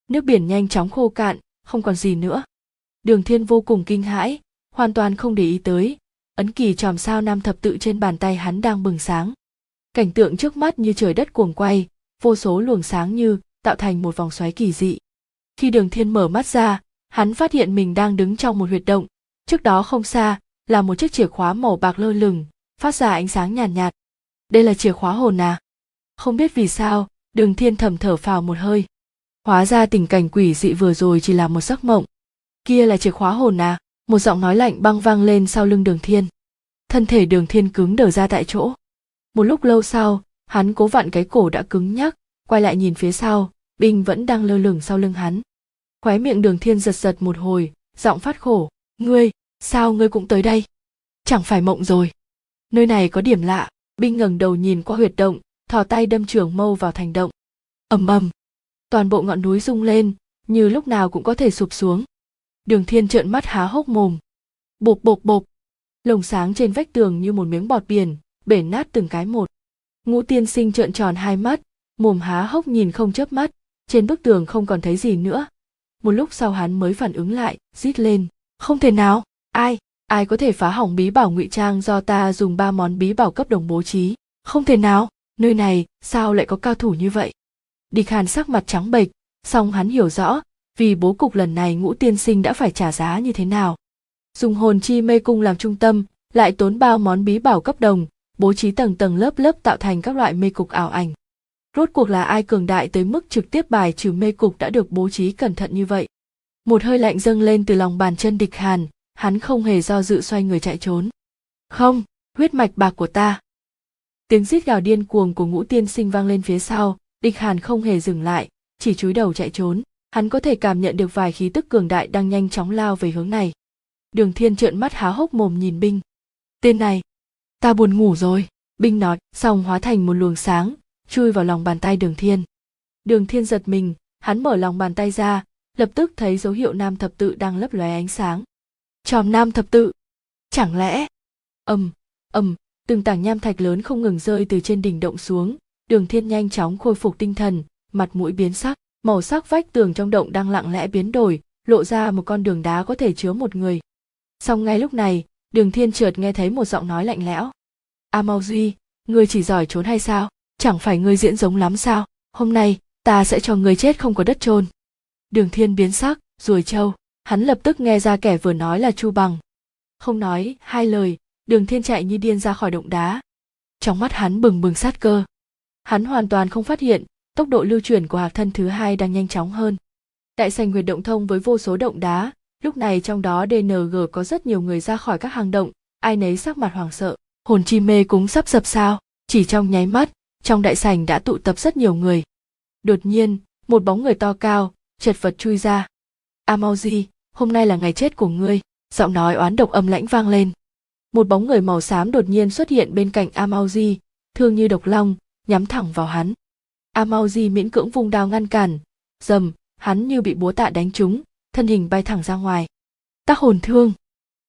Nước biển nhanh chóng khô cạn, không còn gì nữa. Đường thiên vô cùng kinh hãi, hoàn toàn không để ý tới. Ấn kỳ tròm sao nam thập tự trên bàn tay hắn đang bừng sáng cảnh tượng trước mắt như trời đất cuồng quay vô số luồng sáng như tạo thành một vòng xoáy kỳ dị. Khi đường thiên mở mắt ra hắn phát hiện mình đang đứng trong một huyệt động. Trước đó không xa là một chiếc chìa khóa màu bạc lơ lửng phát ra ánh sáng nhàn nhạt, nhạt đây là chìa khóa hồn à? Không biết vì sao đường thiên thầm thở phào một hơi. Hóa ra tình cảnh quỷ dị vừa rồi chỉ là một giấc mộng. Kia là chìa khóa hồn à? Một giọng nói lạnh băng vang lên sau lưng đường thiên. Thân thể đường thiên cứng đờ ra tại chỗ một lúc lâu sau, hắn cố vặn cái cổ đã cứng nhắc, quay lại nhìn phía sau binh vẫn đang lơ lửng sau lưng hắn. Khóe miệng đường thiên giật giật một hồi, giọng phát khổ, ngươi, sao ngươi cũng tới đây? Chẳng phải mộng rồi. Nơi này có điểm lạ binh ngẩng đầu nhìn qua huyệt động, thò tay đâm trường mâu vào thành động. Ầm ầm. Toàn bộ ngọn núi rung lên, như lúc nào cũng có thể sụp xuống. Đường thiên trợn mắt há hốc mồm. Bộp bộp bộp. Lồng sáng trên vách tường như một miếng bọt biển bể nát từng cái một. Ngũ tiên sinh trợn tròn hai mắt, mồm há hốc nhìn không chớp mắt, trên bức tường không còn thấy gì nữa. Một lúc sau hắn mới phản ứng lại, rít lên, không thể nào, ai ai có thể phá hỏng bí bảo ngụy trang do ta dùng ba món bí bảo cấp đồng bố trí? Không thể nào, nơi này, sao lại có cao thủ như vậy? Địch hàn sắc mặt trắng bệch, song hắn hiểu rõ, vì bố cục lần này ngũ tiên sinh đã phải trả giá như thế nào. Dùng hồn chi mê cung làm trung tâm, lại tốn bao món bí bảo cấp đồng bố trí tầng tầng lớp lớp tạo thành các loại mê cục ảo ảnh. Rốt cuộc là ai cường đại tới mức trực tiếp bài trừ mê cục đã được bố trí cẩn thận như vậy? Một hơi lạnh dâng lên từ lòng bàn chân địch hàn, hắn không hề do dự xoay người chạy trốn. Không, huyết mạch bạc của ta. Tiếng rít gào điên cuồng của ngũ tiên sinh vang lên phía sau, địch hàn không hề dừng lại, chỉ chúi đầu chạy trốn. Hắn có thể cảm nhận được vài khí tức cường đại đang nhanh chóng lao về hướng này. Đường thiên trợn mắt há hốc mồm nhìn binh. Tên này ta buồn ngủ rồi. Binh nói, xong hóa thành một luồng sáng, chui vào lòng bàn tay đường thiên. Đường thiên giật mình, hắn mở lòng bàn tay ra, lập tức thấy dấu hiệu nam thập tự đang lấp lóe ánh sáng. Tròm nam thập tự! Chẳng lẽ? Ầm ầm, từng tảng nham thạch lớn không ngừng rơi từ trên đỉnh động xuống. Đường thiên nhanh chóng khôi phục tinh thần, mặt mũi biến sắc, màu sắc vách tường trong động đang lặng lẽ biến đổi, lộ ra một con đường đá có thể chứa một người. Song ngay lúc này đường thiên trượt nghe thấy một giọng nói lạnh lẽo. A mau duy, ngươi chỉ giỏi trốn hay sao? Chẳng phải ngươi diễn giống lắm sao? Hôm nay, ta sẽ cho ngươi chết không có đất chôn. Đường thiên biến sắc, rồi châu hắn lập tức nghe ra kẻ vừa nói là chu bằng. Không nói hai lời, đường thiên chạy như điên ra khỏi động đá. Trong mắt hắn bừng bừng sát cơ. Hắn hoàn toàn không phát hiện, tốc độ lưu chuyển của hạc thân thứ hai đang nhanh chóng hơn. Đại sành huyệt động thông với vô số động đá lúc này trong đó dng có rất nhiều người ra khỏi các hang động, ai nấy sắc mặt hoảng sợ, hồn chi mê cũng sắp dập sao. Chỉ trong nháy mắt, trong đại sảnh đã tụ tập rất nhiều người. Đột nhiên, một bóng người to cao, chật vật chui ra. Amauji hôm nay là ngày chết của ngươi, giọng nói oán độc âm lãnh vang lên. Một bóng người màu xám đột nhiên xuất hiện bên cạnh amauji thương như độc long, nhắm thẳng vào hắn. Amauji miễn cưỡng vung đao ngăn cản. Dầm, hắn như bị búa tạ đánh trúng thân hình bay thẳng ra ngoài. Tác hồn thương.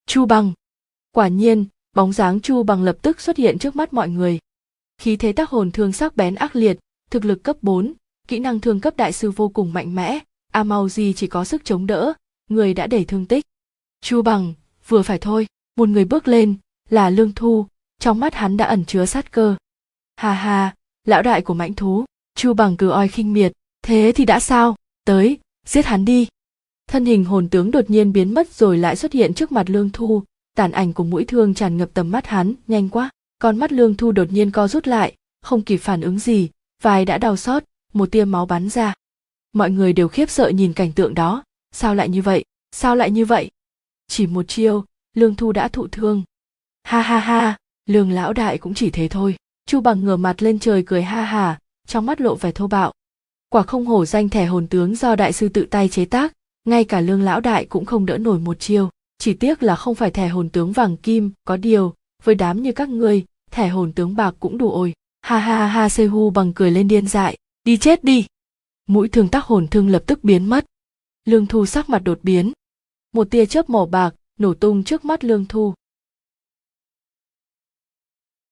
Chu bằng. Quả nhiên bóng dáng chu bằng lập tức xuất hiện trước mắt mọi người. Khí thế tác hồn thương sắc bén ác liệt thực lực cấp 4, kỹ năng thương cấp đại sư vô cùng mạnh mẽ amauji chỉ có sức chống đỡ người đã để thương tích. Chu bằng vừa phải thôi một người bước lên là lương thu trong mắt hắn đã ẩn chứa sát cơ. Hà hà lão đại của mãnh thú chu bằng cứ oi khinh miệt thế thì đã sao? Tới giết hắn đi thân hình hồn tướng đột nhiên biến mất rồi lại xuất hiện trước mặt lương thu. Tàn ảnh của mũi thương tràn ngập tầm mắt hắn, nhanh quá. Con mắt lương thu đột nhiên co rút lại, không kịp phản ứng gì, vai đã đau xót, một tia máu bắn ra. Mọi người đều khiếp sợ nhìn cảnh tượng đó. Sao lại như vậy? Sao lại như vậy? Chỉ một chiêu, lương thu đã thụ thương. Ha ha ha, lương lão đại cũng chỉ thế thôi. Chu bằng ngửa mặt lên trời cười ha hà trong mắt lộ vẻ thô bạo. Quả không hổ danh thẻ hồn tướng do đại sư tự tay chế tác ngay cả lương lão đại cũng không đỡ nổi một chiêu. Chỉ tiếc là không phải thẻ hồn tướng vàng kim, có điều, với đám như các ngươi, thẻ hồn tướng bạc cũng đủ ôi. Ha ha ha ha sehu bằng cười lên điên dại. Đi chết đi. Mũi thương tác hồn thương lập tức biến mất. Lương thu sắc mặt đột biến. Một tia chớp màu bạc nổ tung trước mắt lương thu.